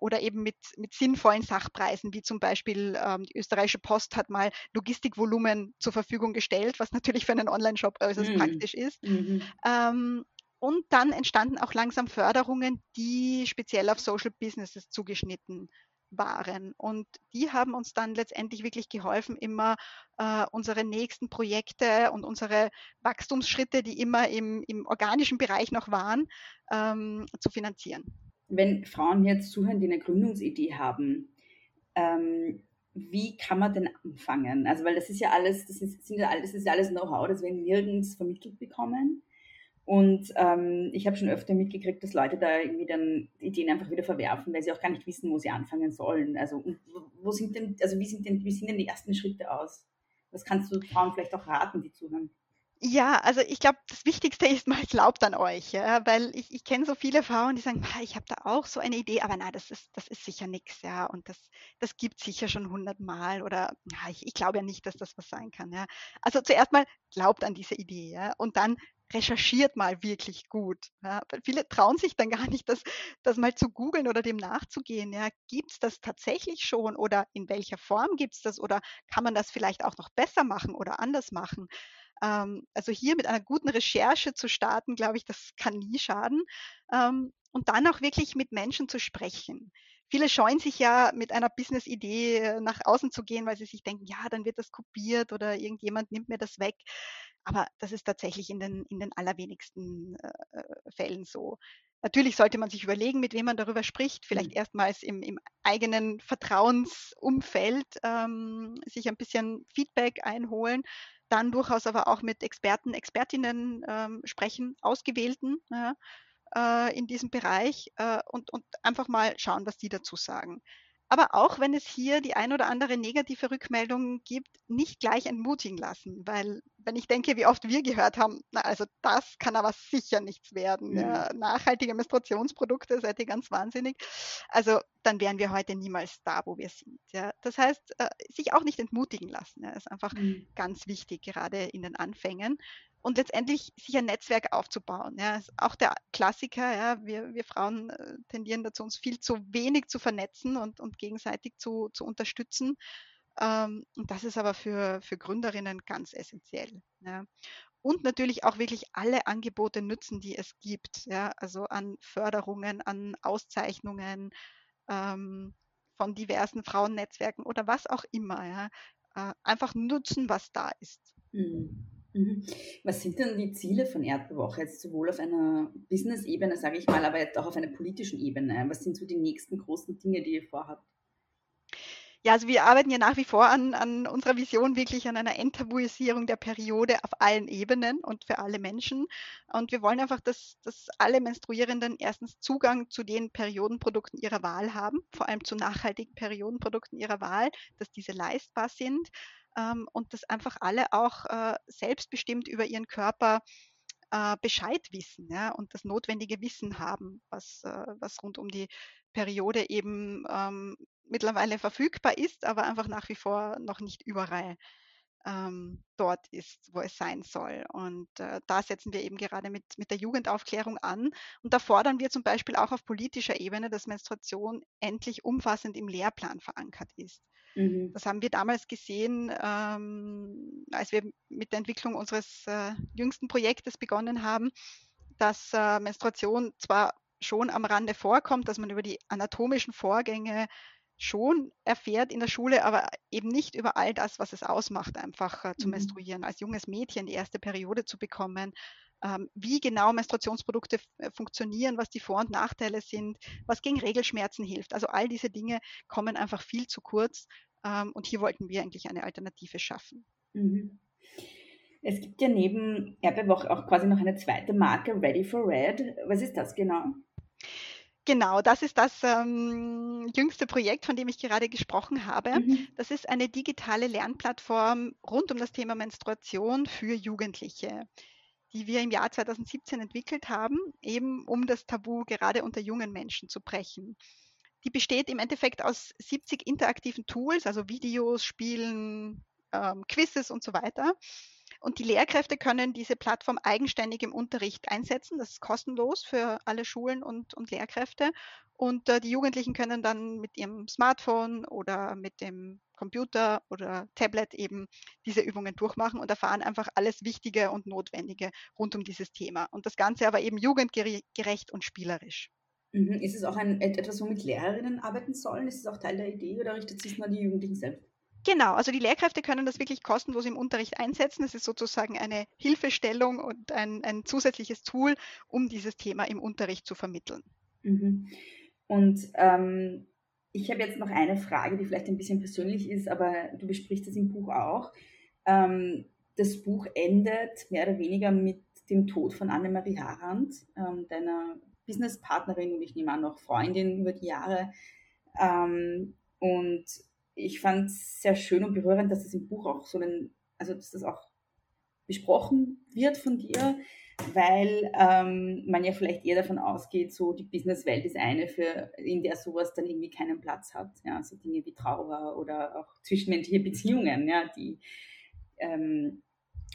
oder eben mit, mit sinnvollen Sachpreisen, wie zum Beispiel ähm, die österreichische Post hat mal Logistikvolumen zur Verfügung gestellt, was natürlich für einen Online-Shop äußerst Mhm. praktisch ist. Mhm. Ähm, und dann entstanden auch langsam Förderungen, die speziell auf Social Businesses zugeschnitten waren. Und die haben uns dann letztendlich wirklich geholfen, immer äh, unsere nächsten Projekte und unsere Wachstumsschritte, die immer im, im organischen Bereich noch waren, ähm, zu finanzieren. Wenn Frauen jetzt zuhören, die eine Gründungsidee haben, ähm, wie kann man denn anfangen? Also, weil das ist ja alles, das ist, ja alles, alles Know-how, das wir nirgends vermittelt bekommen. Und ähm, ich habe schon öfter mitgekriegt, dass Leute da irgendwie dann Ideen einfach wieder verwerfen, weil sie auch gar nicht wissen, wo sie anfangen sollen. Also wo sind denn, also wie sind denn, wie sehen denn die ersten Schritte aus? Was kannst du Frauen vielleicht auch raten, die zuhören? Ja, also ich glaube, das Wichtigste [LAUGHS] ist mal, glaubt an euch, ja, weil ich, ich kenne so viele Frauen, die sagen, "Ah, ich habe da auch so eine Idee, aber nein, das ist, das ist sicher nichts, ja, und das, das gibt sicher schon hundertmal oder ja, ich, ich glaube ja nicht, dass das was sein kann, ja. Also zuerst mal glaubt an diese Idee, ja, und dann recherchiert mal wirklich gut, ja, weil viele trauen sich dann gar nicht, das, das mal zu googeln oder dem nachzugehen, ja, gibt es das tatsächlich schon oder in welcher Form gibt es das oder kann man das vielleicht auch noch besser machen oder anders machen? Ähm, also hier mit einer guten Recherche zu starten, glaube ich, das kann nie schaden. Ähm, und dann auch wirklich mit Menschen zu sprechen. Viele scheuen sich ja mit einer Business-Idee äh, nach außen zu gehen, weil sie sich denken, ja, dann wird das kopiert oder irgendjemand nimmt mir das weg. Aber das ist tatsächlich in den, in den allerwenigsten äh, äh Fällen so. Natürlich sollte man sich überlegen, mit wem man darüber spricht, vielleicht Mhm. erstmals im, im eigenen Vertrauensumfeld ähm, sich ein bisschen Feedback einholen, dann durchaus aber auch mit Experten, Expertinnen ähm, sprechen, ausgewählten ja, äh, in diesem Bereich äh, und, und einfach mal schauen, was die dazu sagen. Aber auch wenn es hier die ein oder andere negative Rückmeldung gibt, nicht gleich entmutigen lassen, weil wenn ich denke, wie oft wir gehört haben, na, also das kann aber sicher nichts werden. Mhm. Ja, nachhaltige Menstruationsprodukte, seid ihr ganz wahnsinnig. Also dann wären wir heute niemals da, wo wir sind. Ja. Das heißt, äh, sich auch nicht entmutigen lassen, ja, ist einfach Mhm. ganz wichtig, gerade in den Anfängen. Und letztendlich sich ein Netzwerk aufzubauen. Ja. Ist auch der Klassiker, ja, wir, wir Frauen äh, tendieren dazu, uns viel zu wenig zu vernetzen und, und gegenseitig zu, zu unterstützen. Ähm, und das ist aber für, für Gründerinnen ganz essentiell. Ja. Und natürlich auch wirklich alle Angebote nützen, die es gibt. Ja. Also an Förderungen, an Auszeichnungen ähm, von diversen Frauennetzwerken oder was auch immer. Ja. Äh, einfach nutzen, was da ist. Mhm. Mhm. Was sind denn die Ziele von Erdbewoche jetzt sowohl auf einer Business-Ebene, sage ich mal, aber jetzt auch auf einer politischen Ebene? Was sind so die nächsten großen Dinge, die ihr vorhabt? Ja, also wir arbeiten ja nach wie vor an, an unserer Vision wirklich an einer Enttabuisierung der Periode auf allen Ebenen und für alle Menschen. Und wir wollen einfach, dass, dass alle Menstruierenden erstens Zugang zu den Periodenprodukten ihrer Wahl haben, vor allem zu nachhaltigen Periodenprodukten ihrer Wahl, dass diese leistbar sind ähm, und dass einfach alle auch äh, selbstbestimmt über ihren Körper äh, Bescheid wissen ja, und das notwendige Wissen haben, was, äh, was rund um die Periode eben ähm, mittlerweile verfügbar ist, aber einfach nach wie vor noch nicht überall ähm, dort ist, wo es sein soll. Und äh, da setzen wir eben gerade mit, mit der Jugendaufklärung an. Und da fordern wir zum Beispiel auch auf politischer Ebene, dass Menstruation endlich umfassend im Lehrplan verankert ist. Mhm. Das haben wir damals gesehen, ähm, als wir mit der Entwicklung unseres äh, jüngsten Projektes begonnen haben, dass äh, Menstruation zwar schon am Rande vorkommt, dass man über die anatomischen Vorgänge schon erfährt in der Schule, aber eben nicht über all das, was es ausmacht, einfach äh, zu Mhm. menstruieren, als junges Mädchen die erste Periode zu bekommen, wie genau Menstruationsprodukte äh, funktionieren, was die Vor- und Nachteile sind, was gegen Regelschmerzen hilft. Also all diese Dinge kommen einfach viel zu kurz ähm, und hier wollten wir eigentlich eine Alternative schaffen. Mhm. Es gibt ja neben Erdbewoche auch quasi noch eine zweite Marke, Ready for Red. Was ist das genau? Genau, das ist das ähm, jüngste Projekt, von dem ich gerade gesprochen habe. Mhm. Das ist eine digitale Lernplattform rund um das Thema Menstruation für Jugendliche, die wir im Jahr 2017 entwickelt haben, eben um das Tabu gerade unter jungen Menschen zu brechen. Die besteht im Endeffekt aus 70 interaktiven Tools, also Videos, Spielen, ähm, Quizzes und so weiter und die Lehrkräfte können diese Plattform eigenständig im Unterricht einsetzen. Das ist kostenlos für alle Schulen und, und Lehrkräfte. Und äh, die Jugendlichen können dann mit ihrem Smartphone oder mit dem Computer oder Tablet eben diese Übungen durchmachen und erfahren einfach alles Wichtige und Notwendige rund um dieses Thema. Und das Ganze aber eben jugendgerecht und spielerisch. Mhm. Ist es auch ein, etwas, womit Lehrerinnen arbeiten sollen? Ist es auch Teil der Idee oder richtet sich nur an die Jugendlichen selbst? Genau, also die Lehrkräfte können das wirklich kostenlos im Unterricht einsetzen. Es ist sozusagen eine Hilfestellung und ein, ein zusätzliches Tool, um dieses Thema im Unterricht zu vermitteln. Mhm. Und ähm, ich habe jetzt noch eine Frage, die vielleicht ein bisschen persönlich ist, aber du besprichst das im Buch auch. Ähm, das Buch endet mehr oder weniger mit dem Tod von Annemarie Harand, ähm, deiner Businesspartnerin und ich nehme an noch Freundin über die Jahre. Ähm, und ich fand es sehr schön und berührend, dass das im Buch auch so ein, also dass das auch besprochen wird von dir, weil ähm, man ja vielleicht eher davon ausgeht, so die Businesswelt ist eine, für, in der sowas dann irgendwie keinen Platz hat. Ja, so Dinge wie Trauer oder auch zwischenmenschliche Beziehungen, ja, die, ähm,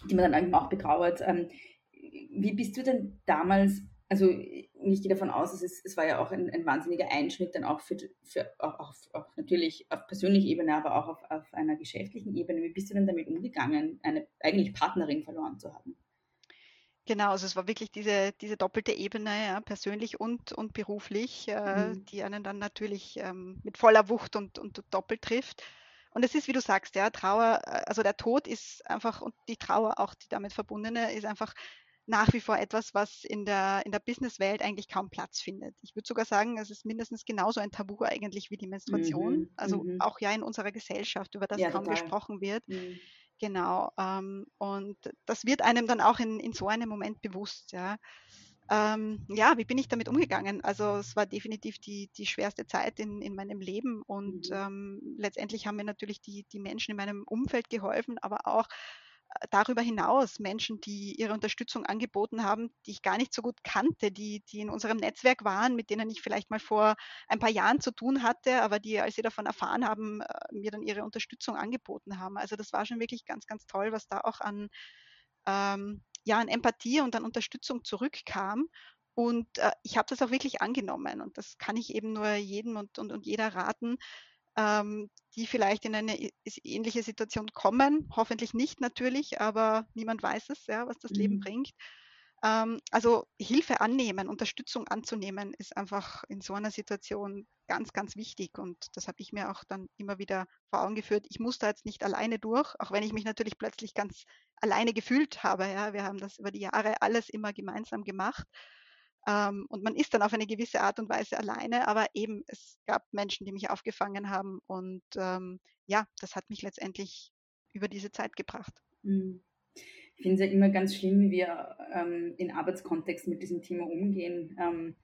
die man dann auch betrauert. Ähm, wie bist du denn damals also ich gehe davon aus, es, es war ja auch ein, ein, wahnsinniger Einschnitt dann auch für, für auch, auch, auch, natürlich auf persönlicher Ebene, aber auch auf, auf, einer geschäftlichen Ebene. Wie bist du denn damit umgegangen, eine eigentlich Partnerin verloren zu haben? Genau, also es war wirklich diese, diese doppelte Ebene, ja, persönlich und, und beruflich, äh, mhm. die einen dann natürlich ähm, mit voller Wucht und, und doppelt trifft. Und es ist, wie du sagst, ja, Trauer, äh, also der Tod ist einfach und die Trauer auch, die damit verbundene, ist einfach nach wie vor etwas, was in der, in der Businesswelt eigentlich kaum Platz findet. Ich würde sogar sagen, es ist mindestens genauso ein Tabu eigentlich wie die Menstruation. Mhm, also mhm. auch ja in unserer Gesellschaft, über das ja, kaum total. gesprochen wird. Mhm. Genau. Ähm, und das wird einem dann auch in, in so einem Moment bewusst, ja. Ähm, ja, wie bin ich damit umgegangen? Also es war definitiv die, die schwerste Zeit in, in meinem Leben und mhm. ähm, letztendlich haben mir natürlich die, die Menschen in meinem Umfeld geholfen, aber auch darüber hinaus Menschen, die ihre Unterstützung angeboten haben, die ich gar nicht so gut kannte, die, die in unserem Netzwerk waren, mit denen ich vielleicht mal vor ein paar Jahren zu tun hatte, aber die, als sie davon erfahren haben, äh, mir dann ihre Unterstützung angeboten haben. Also das war schon wirklich ganz, ganz toll, was da auch an, ähm, ja, an Empathie und an Unterstützung zurückkam. Und äh, ich habe das auch wirklich angenommen. Und das kann ich eben nur jedem und, und, und jeder raten, ähm, die vielleicht in eine ähnliche Situation kommen. Hoffentlich nicht natürlich, aber niemand weiß es, ja, was das mhm. Leben bringt. Ähm, also Hilfe annehmen, Unterstützung anzunehmen, ist einfach in so einer Situation ganz, ganz wichtig. Und das habe ich mir auch dann immer wieder vor Augen geführt. Ich muss da jetzt nicht alleine durch, auch wenn ich mich natürlich plötzlich ganz alleine gefühlt habe. Ja. Wir haben das über die Jahre alles immer gemeinsam gemacht. Ähm, und man ist dann auf eine gewisse Art und Weise alleine, aber eben es gab Menschen, die mich aufgefangen haben und ähm, ja, das hat mich letztendlich über diese Zeit gebracht. Mhm. Ich finde es ja immer ganz schlimm, wie wir ähm, in Arbeitskontext mit diesem Thema umgehen. Ähm,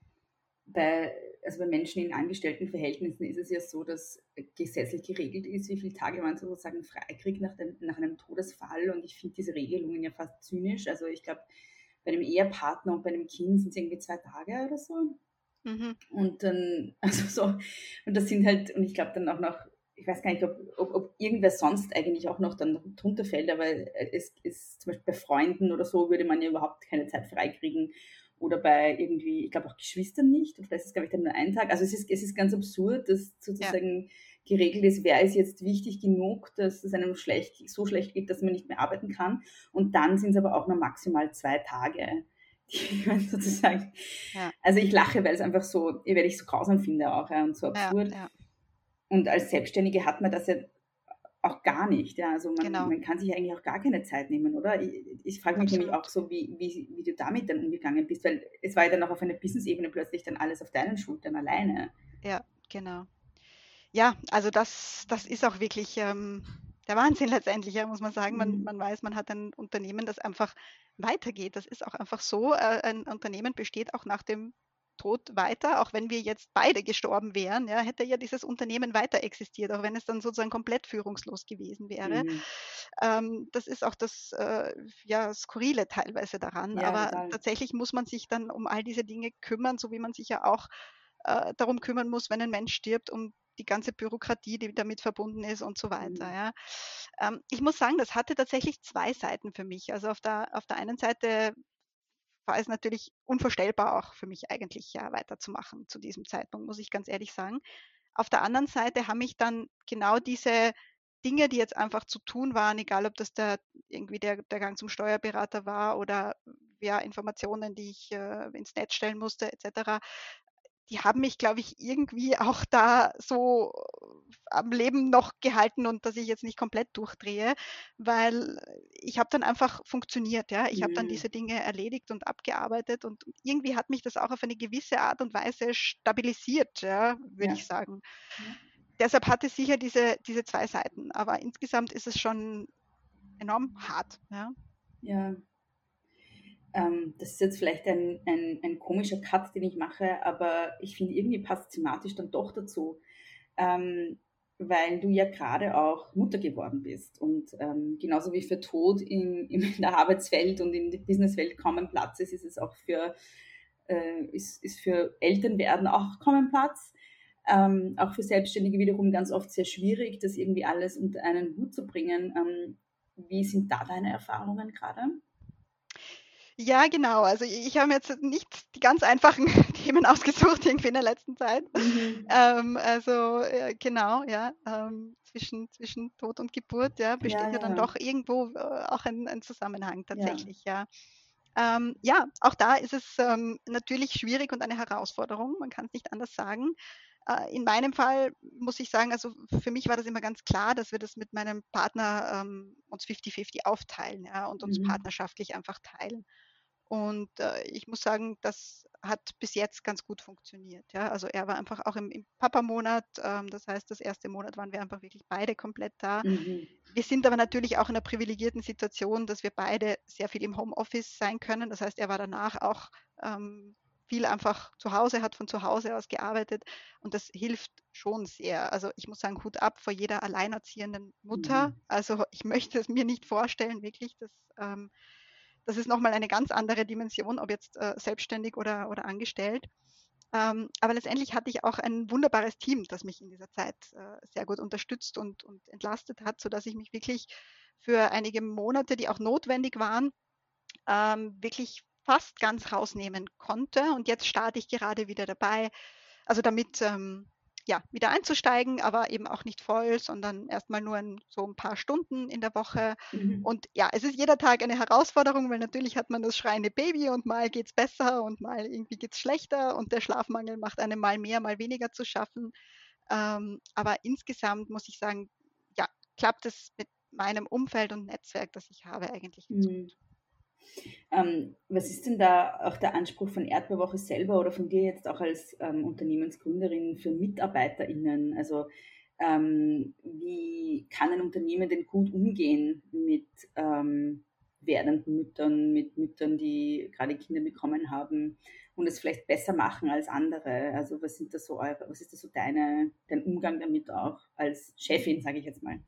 bei, also bei Menschen in angestellten Verhältnissen ist es ja so, dass gesetzlich geregelt ist, wie viele Tage man sozusagen freikriegt nach, nach einem Todesfall. Und ich finde diese Regelungen ja fast zynisch. Also ich glaube, bei einem Ehepartner und bei einem Kind sind es irgendwie zwei Tage oder so. Mhm. Und dann, [LAUGHS] also so, und das sind halt, und ich glaube dann auch noch, ich weiß gar nicht, ob, ob, ob irgendwer sonst eigentlich auch noch dann drunter fällt, aber es ist zum Beispiel bei Freunden oder so würde man ja überhaupt keine Zeit freikriegen. Oder bei irgendwie, ich glaube auch Geschwistern nicht, oder vielleicht ist es, glaube ich, dann nur ein Tag. Also es ist, es ist ganz absurd, dass sozusagen ja geregelt ist, wer ist jetzt wichtig genug, dass es einem schlecht, so schlecht geht, dass man nicht mehr arbeiten kann. Und dann sind es aber auch nur maximal zwei Tage, [LAUGHS] die man sozusagen. Ja. Also ich lache, weil es einfach so, weil ich so grausam finde auch ja, und so absurd. Ja, und als Selbstständige hat man das ja auch gar nicht. Ja. Also man, genau. man kann sich eigentlich auch gar keine Zeit nehmen, oder? Ich, ich frage mich Absolut. nämlich auch so, wie, wie, wie du damit dann umgegangen bist, weil es war ja dann auch auf einer Business-Ebene plötzlich dann alles auf deinen Schultern alleine. Ja, genau ja, also das, das ist auch wirklich ähm, der Wahnsinn letztendlich, ja, muss man sagen. Man, mhm. man weiß, man hat ein Unternehmen, das einfach weitergeht. Das ist auch einfach so. Äh, ein Unternehmen besteht auch nach dem tot weiter, auch wenn wir jetzt beide gestorben wären, ja, hätte ja dieses Unternehmen weiter existiert, auch wenn es dann sozusagen komplett führungslos gewesen wäre. Mhm. Ähm, das ist auch das äh, ja, Skurrile teilweise daran. Ja, Aber total. tatsächlich muss man sich dann um all diese Dinge kümmern, so wie man sich ja auch äh, darum kümmern muss, wenn ein Mensch stirbt, um die ganze Bürokratie, die damit verbunden ist und so weiter. Ja. Ähm, ich muss sagen, das hatte tatsächlich zwei Seiten für mich. Also auf der, auf der einen Seite war es natürlich unvorstellbar auch für mich eigentlich ja weiterzumachen zu diesem Zeitpunkt, muss ich ganz ehrlich sagen. Auf der anderen Seite haben mich dann genau diese Dinge, die jetzt einfach zu tun waren, egal ob das der irgendwie der, der Gang zum Steuerberater war oder ja, Informationen, die ich äh, ins Netz stellen musste, etc., die haben mich, glaube ich, irgendwie [LAUGHS] auch da so am Leben noch gehalten und dass ich jetzt nicht komplett durchdrehe, weil ich habe dann einfach funktioniert, ja. Ich mhm. habe dann mhm. diese Dinge erledigt und abgearbeitet und irgendwie hat mich das auch auf eine gewisse Art und Weise stabilisiert, ja, würde ja. ich sagen. Ja. Deshalb hatte es sicher diese, diese zwei Seiten, aber insgesamt ist es schon enorm hart, ja. Ja, das ist jetzt vielleicht ein, ein, ein, komischer Cut, den ich mache, aber ich finde, irgendwie passt thematisch dann doch dazu, ähm, weil du ja gerade auch Mutter geworden bist. Und ähm, genauso wie für Tod in, in, [LAUGHS] der Arbeitswelt und in der Businesswelt kaum Platz ist, ist es auch für, äh, ist, ist für Elternwerden auch kaum Platz. Ähm, auch für Selbstständige wiederum ganz oft sehr schwierig, das irgendwie alles unter einen Hut zu bringen. Ähm, wie sind da deine Erfahrungen gerade? Ja, genau. Also ich habe jetzt nicht die ganz einfachen [LAUGHS] Themen ausgesucht irgendwie in der letzten Zeit. Mhm. Ähm, also äh, genau, ja, ähm, zwischen, zwischen Tod und Geburt, ja, besteht ja, ja. ja dann doch irgendwo äh, auch ein, ein, Zusammenhang tatsächlich, ja. Ja. Ähm, ja, auch da ist es ähm, natürlich schwierig und eine Herausforderung, man kann es nicht anders sagen. Äh, in meinem Fall muss ich sagen, also für mich war das immer ganz klar, dass wir das mit meinem Partner ähm, uns 50-50 aufteilen und uns mhm. partnerschaftlich einfach teilen. Und äh, ich muss sagen, das hat bis jetzt ganz gut funktioniert. Ja? Also er war einfach auch im, im Papa-Monat. Ähm, das heißt, das erste Monat waren wir einfach wirklich beide komplett da. Mhm. Wir sind aber natürlich auch in einer privilegierten Situation, dass wir beide sehr viel im Homeoffice sein können. Das heißt, er war danach auch ähm, viel einfach zu Hause, hat von zu Hause aus gearbeitet und das hilft schon sehr. Also ich muss sagen, Hut ab vor jeder alleinerziehenden Mutter. Mhm. Also ich [LAUGHS] möchte es mir nicht vorstellen, wirklich, dass ähm, das ist nochmal eine ganz andere Dimension, ob jetzt äh, selbstständig oder, oder angestellt. Ähm, aber letztendlich hatte ich auch ein wunderbares Team, das mich in dieser Zeit äh, sehr gut unterstützt und, und entlastet hat, sodass ich mich wirklich für einige Monate, die auch notwendig waren, ähm, wirklich fast ganz rausnehmen konnte. Und jetzt starte ich gerade wieder dabei, also damit ähm, ja, wieder einzusteigen, aber eben auch nicht voll, sondern erstmal nur in so ein paar Stunden in der Woche. Mhm. Und ja, es ist jeder Tag eine Herausforderung, weil natürlich hat man das schreiende Baby und mal geht es besser und mal irgendwie geht es schlechter und der Schlafmangel macht einem mal mehr, mal weniger zu schaffen. Ähm, aber insgesamt muss ich sagen, ja, klappt es mit meinem Umfeld und Netzwerk, das ich habe, eigentlich ganz mhm. gut. Ähm, was ist denn da auch der Anspruch von Erdbeerwoche selber oder von dir jetzt auch als ähm, Unternehmensgründerin für MitarbeiterInnen? Also ähm, wie kann ein Unternehmen denn gut umgehen mit ähm, werdenden Müttern, mit Müttern, die gerade Kinder bekommen haben und es vielleicht besser machen als andere? Also was sind da so eure, was ist da so deine, dein Umgang damit auch als Chefin, sage ich jetzt mal?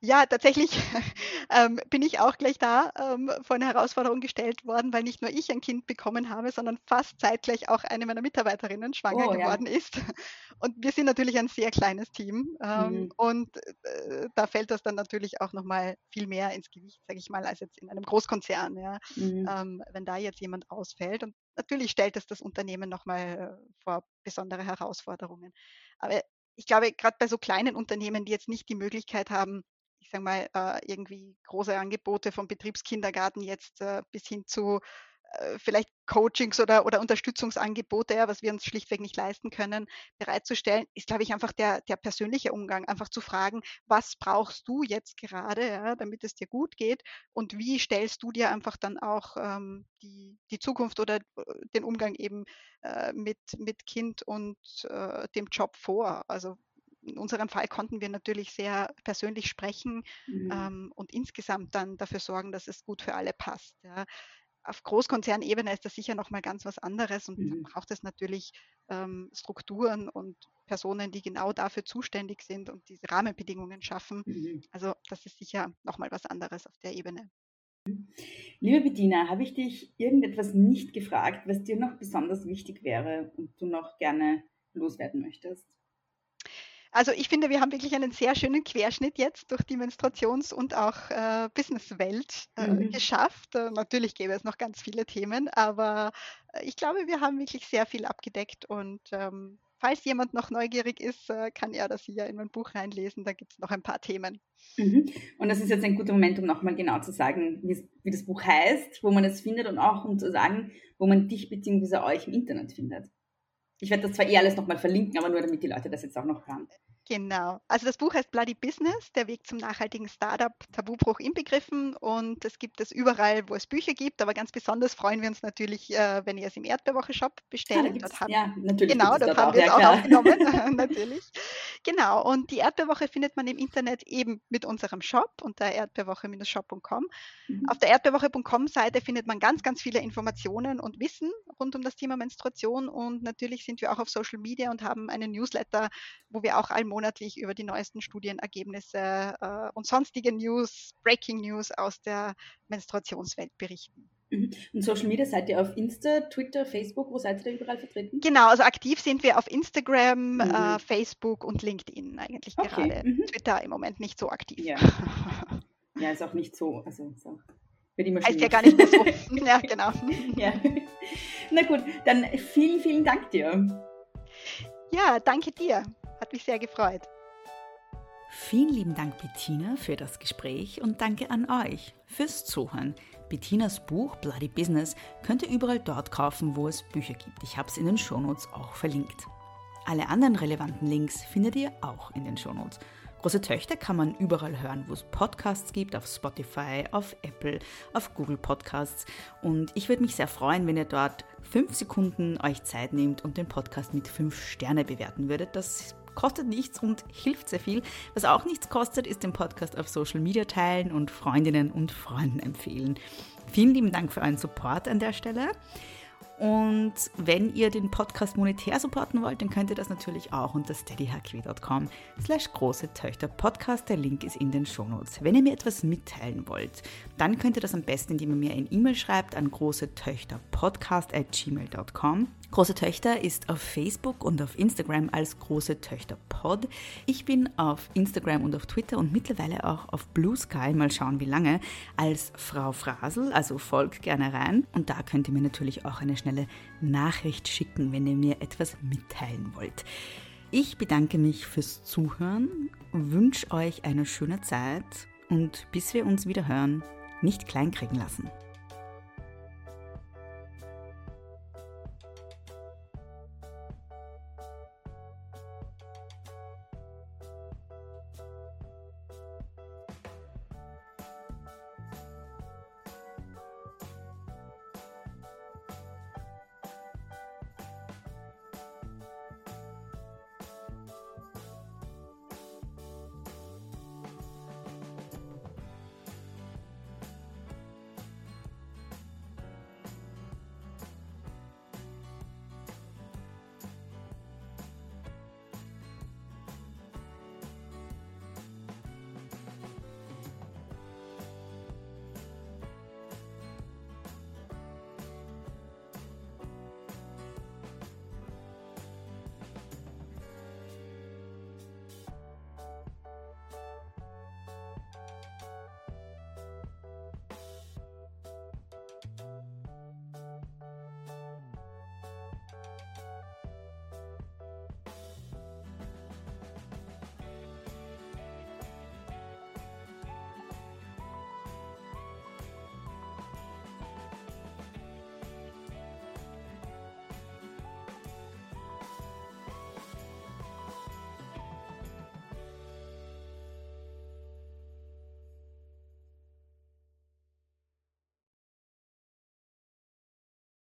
Ja, tatsächlich [LAUGHS] ähm, bin ich auch gleich da ähm, vor eine Herausforderung gestellt worden, weil nicht nur ich ein Kind bekommen habe, sondern fast zeitgleich auch eine meiner Mitarbeiterinnen schwanger oh, geworden ja. ist. [LAUGHS] Und wir sind natürlich ein sehr kleines Team ähm, mhm. und äh, da fällt das dann natürlich auch nochmal viel mehr ins Gewicht, sage ich mal, als jetzt in einem Großkonzern, ja, mhm. Ähm, wenn da jetzt jemand ausfällt. Und natürlich stellt es das Unternehmen nochmal äh, vor besondere Herausforderungen. Aber ich glaube, gerade bei so kleinen Unternehmen, die jetzt nicht die Möglichkeit haben, ich sage mal, äh, irgendwie große Angebote vom Betriebskindergarten jetzt äh, bis hin zu äh, vielleicht Coachings oder, oder Unterstützungsangebote, was wir uns schlichtweg nicht leisten können, bereitzustellen, ist, glaube ich, einfach der, der persönliche Umgang, einfach zu fragen, was brauchst du jetzt gerade, ja, damit es dir gut geht und wie stellst du dir einfach dann auch ähm, die, die Zukunft oder den Umgang eben äh, mit, mit Kind und äh, dem Job vor. Also in unserem Fall konnten wir natürlich sehr persönlich sprechen mhm. ähm, und insgesamt dann dafür sorgen, dass es gut für alle passt. Ja. auf Großkonzernebene ist das sicher nochmal ganz was anderes und mhm. dann braucht es natürlich ähm, Strukturen und Personen, die genau dafür zuständig sind und diese Rahmenbedingungen schaffen. Mhm. Also das ist sicher nochmal was anderes auf der Ebene. Liebe Bettina, habe ich dich irgendetwas nicht gefragt, was dir noch besonders wichtig wäre und du noch gerne loswerden möchtest? Also ich finde, wir haben wirklich einen sehr schönen Querschnitt jetzt durch die Menstruations- und auch äh, Businesswelt äh, mhm. geschafft. Äh, natürlich gäbe es noch ganz viele Themen, aber äh, ich glaube, wir haben wirklich sehr viel abgedeckt und ähm, falls jemand noch neugierig ist, äh, kann er das hier in mein Buch reinlesen. Da gibt es noch ein paar Themen. Mhm. Und das ist jetzt ein guter Moment, um nochmal genau zu sagen, wie das Buch heißt, wo man es findet und auch um zu sagen, wo man dich bzw. euch im Internet findet. Ich werde das zwar eh alles nochmal verlinken, aber nur damit die Leute das jetzt auch noch hören. Genau. Also das Buch heißt Bloody Business, der Weg zum nachhaltigen Startup, Tabubruch inbegriffen. Und es gibt es überall, wo es Bücher gibt. Aber ganz besonders freuen wir uns natürlich, äh, wenn ihr es im Erdbeerwoche-Shop bestellt. Ah, haben, ja, natürlich. Genau, dort haben wir es ja, auch aufgenommen. [LAUGHS] [LAUGHS] natürlich. Genau. Und die Erdbeerwoche findet man im Internet eben mit unserem Shop unter erdbeerwoche-shop.com. Mhm. Auf der erdbeerwoche.com-Seite findet man ganz, ganz viele Informationen und Wissen rund um das Thema Menstruation. Und natürlich sind wir auch auf Social Media und haben einen Newsletter, wo wir auch allmonatlich monatlich über die neuesten Studienergebnisse äh, und sonstige News, Breaking News aus der Menstruationswelt berichten. Mhm. Und Social Media seid ihr auf Insta, Twitter, Facebook, wo seid ihr da überall vertreten? Genau, also aktiv sind wir auf Instagram, mhm. äh, Facebook und LinkedIn eigentlich okay. gerade. Mhm. Twitter im Moment nicht so aktiv. Ja, [LAUGHS] ja ist auch nicht so, also auch wird immer Heißt ja gar nicht mehr so. [LAUGHS] [LAUGHS] ja, genau. ja. Na gut, dann vielen, vielen Dank dir. Ja, danke dir. Mich sehr gefreut. Vielen lieben Dank, Bettina, für das Gespräch und danke an euch fürs Zuhören. Bettinas Buch Bloody Business könnt ihr überall dort kaufen, wo es Bücher gibt. Ich habe es in den Shownotes auch verlinkt. Alle anderen relevanten Links findet ihr auch in den Shownotes. Große Töchter kann man überall hören, wo es Podcasts gibt, auf Spotify, auf Apple, auf Google Podcasts. Und ich würde mich sehr freuen, wenn ihr dort fünf Sekunden euch Zeit nehmt und den Podcast mit fünf Sterne bewerten würdet. Das kostet nichts und hilft sehr viel. Was auch nichts kostet, ist den Podcast auf Social Media teilen und Freundinnen und Freunden empfehlen. Vielen lieben Dank für euren Support an der Stelle. Und wenn ihr den Podcast monetär supporten wollt, dann könnt ihr das natürlich auch unter steadyhq.com slash große Töchter Podcast. Der Link ist in den Shownotes. Wenn ihr mir etwas mitteilen wollt, dann könnt ihr das am besten, indem ihr mir ein E-Mail schreibt an große Töchter Podcast at gmail.com. Große Töchter ist auf Facebook und auf Instagram als Große Töchter Pod. Ich bin auf Instagram und auf Twitter und mittlerweile auch auf Blue Sky, mal schauen wie lange, als Frau Frasel, also folgt gerne rein. Und da könnt ihr mir natürlich auch eine schnelle Nachricht schicken, wenn ihr mir etwas mitteilen wollt. Ich bedanke mich fürs Zuhören, wünsche euch eine schöne Zeit und bis wir uns wieder hören, nicht kleinkriegen lassen.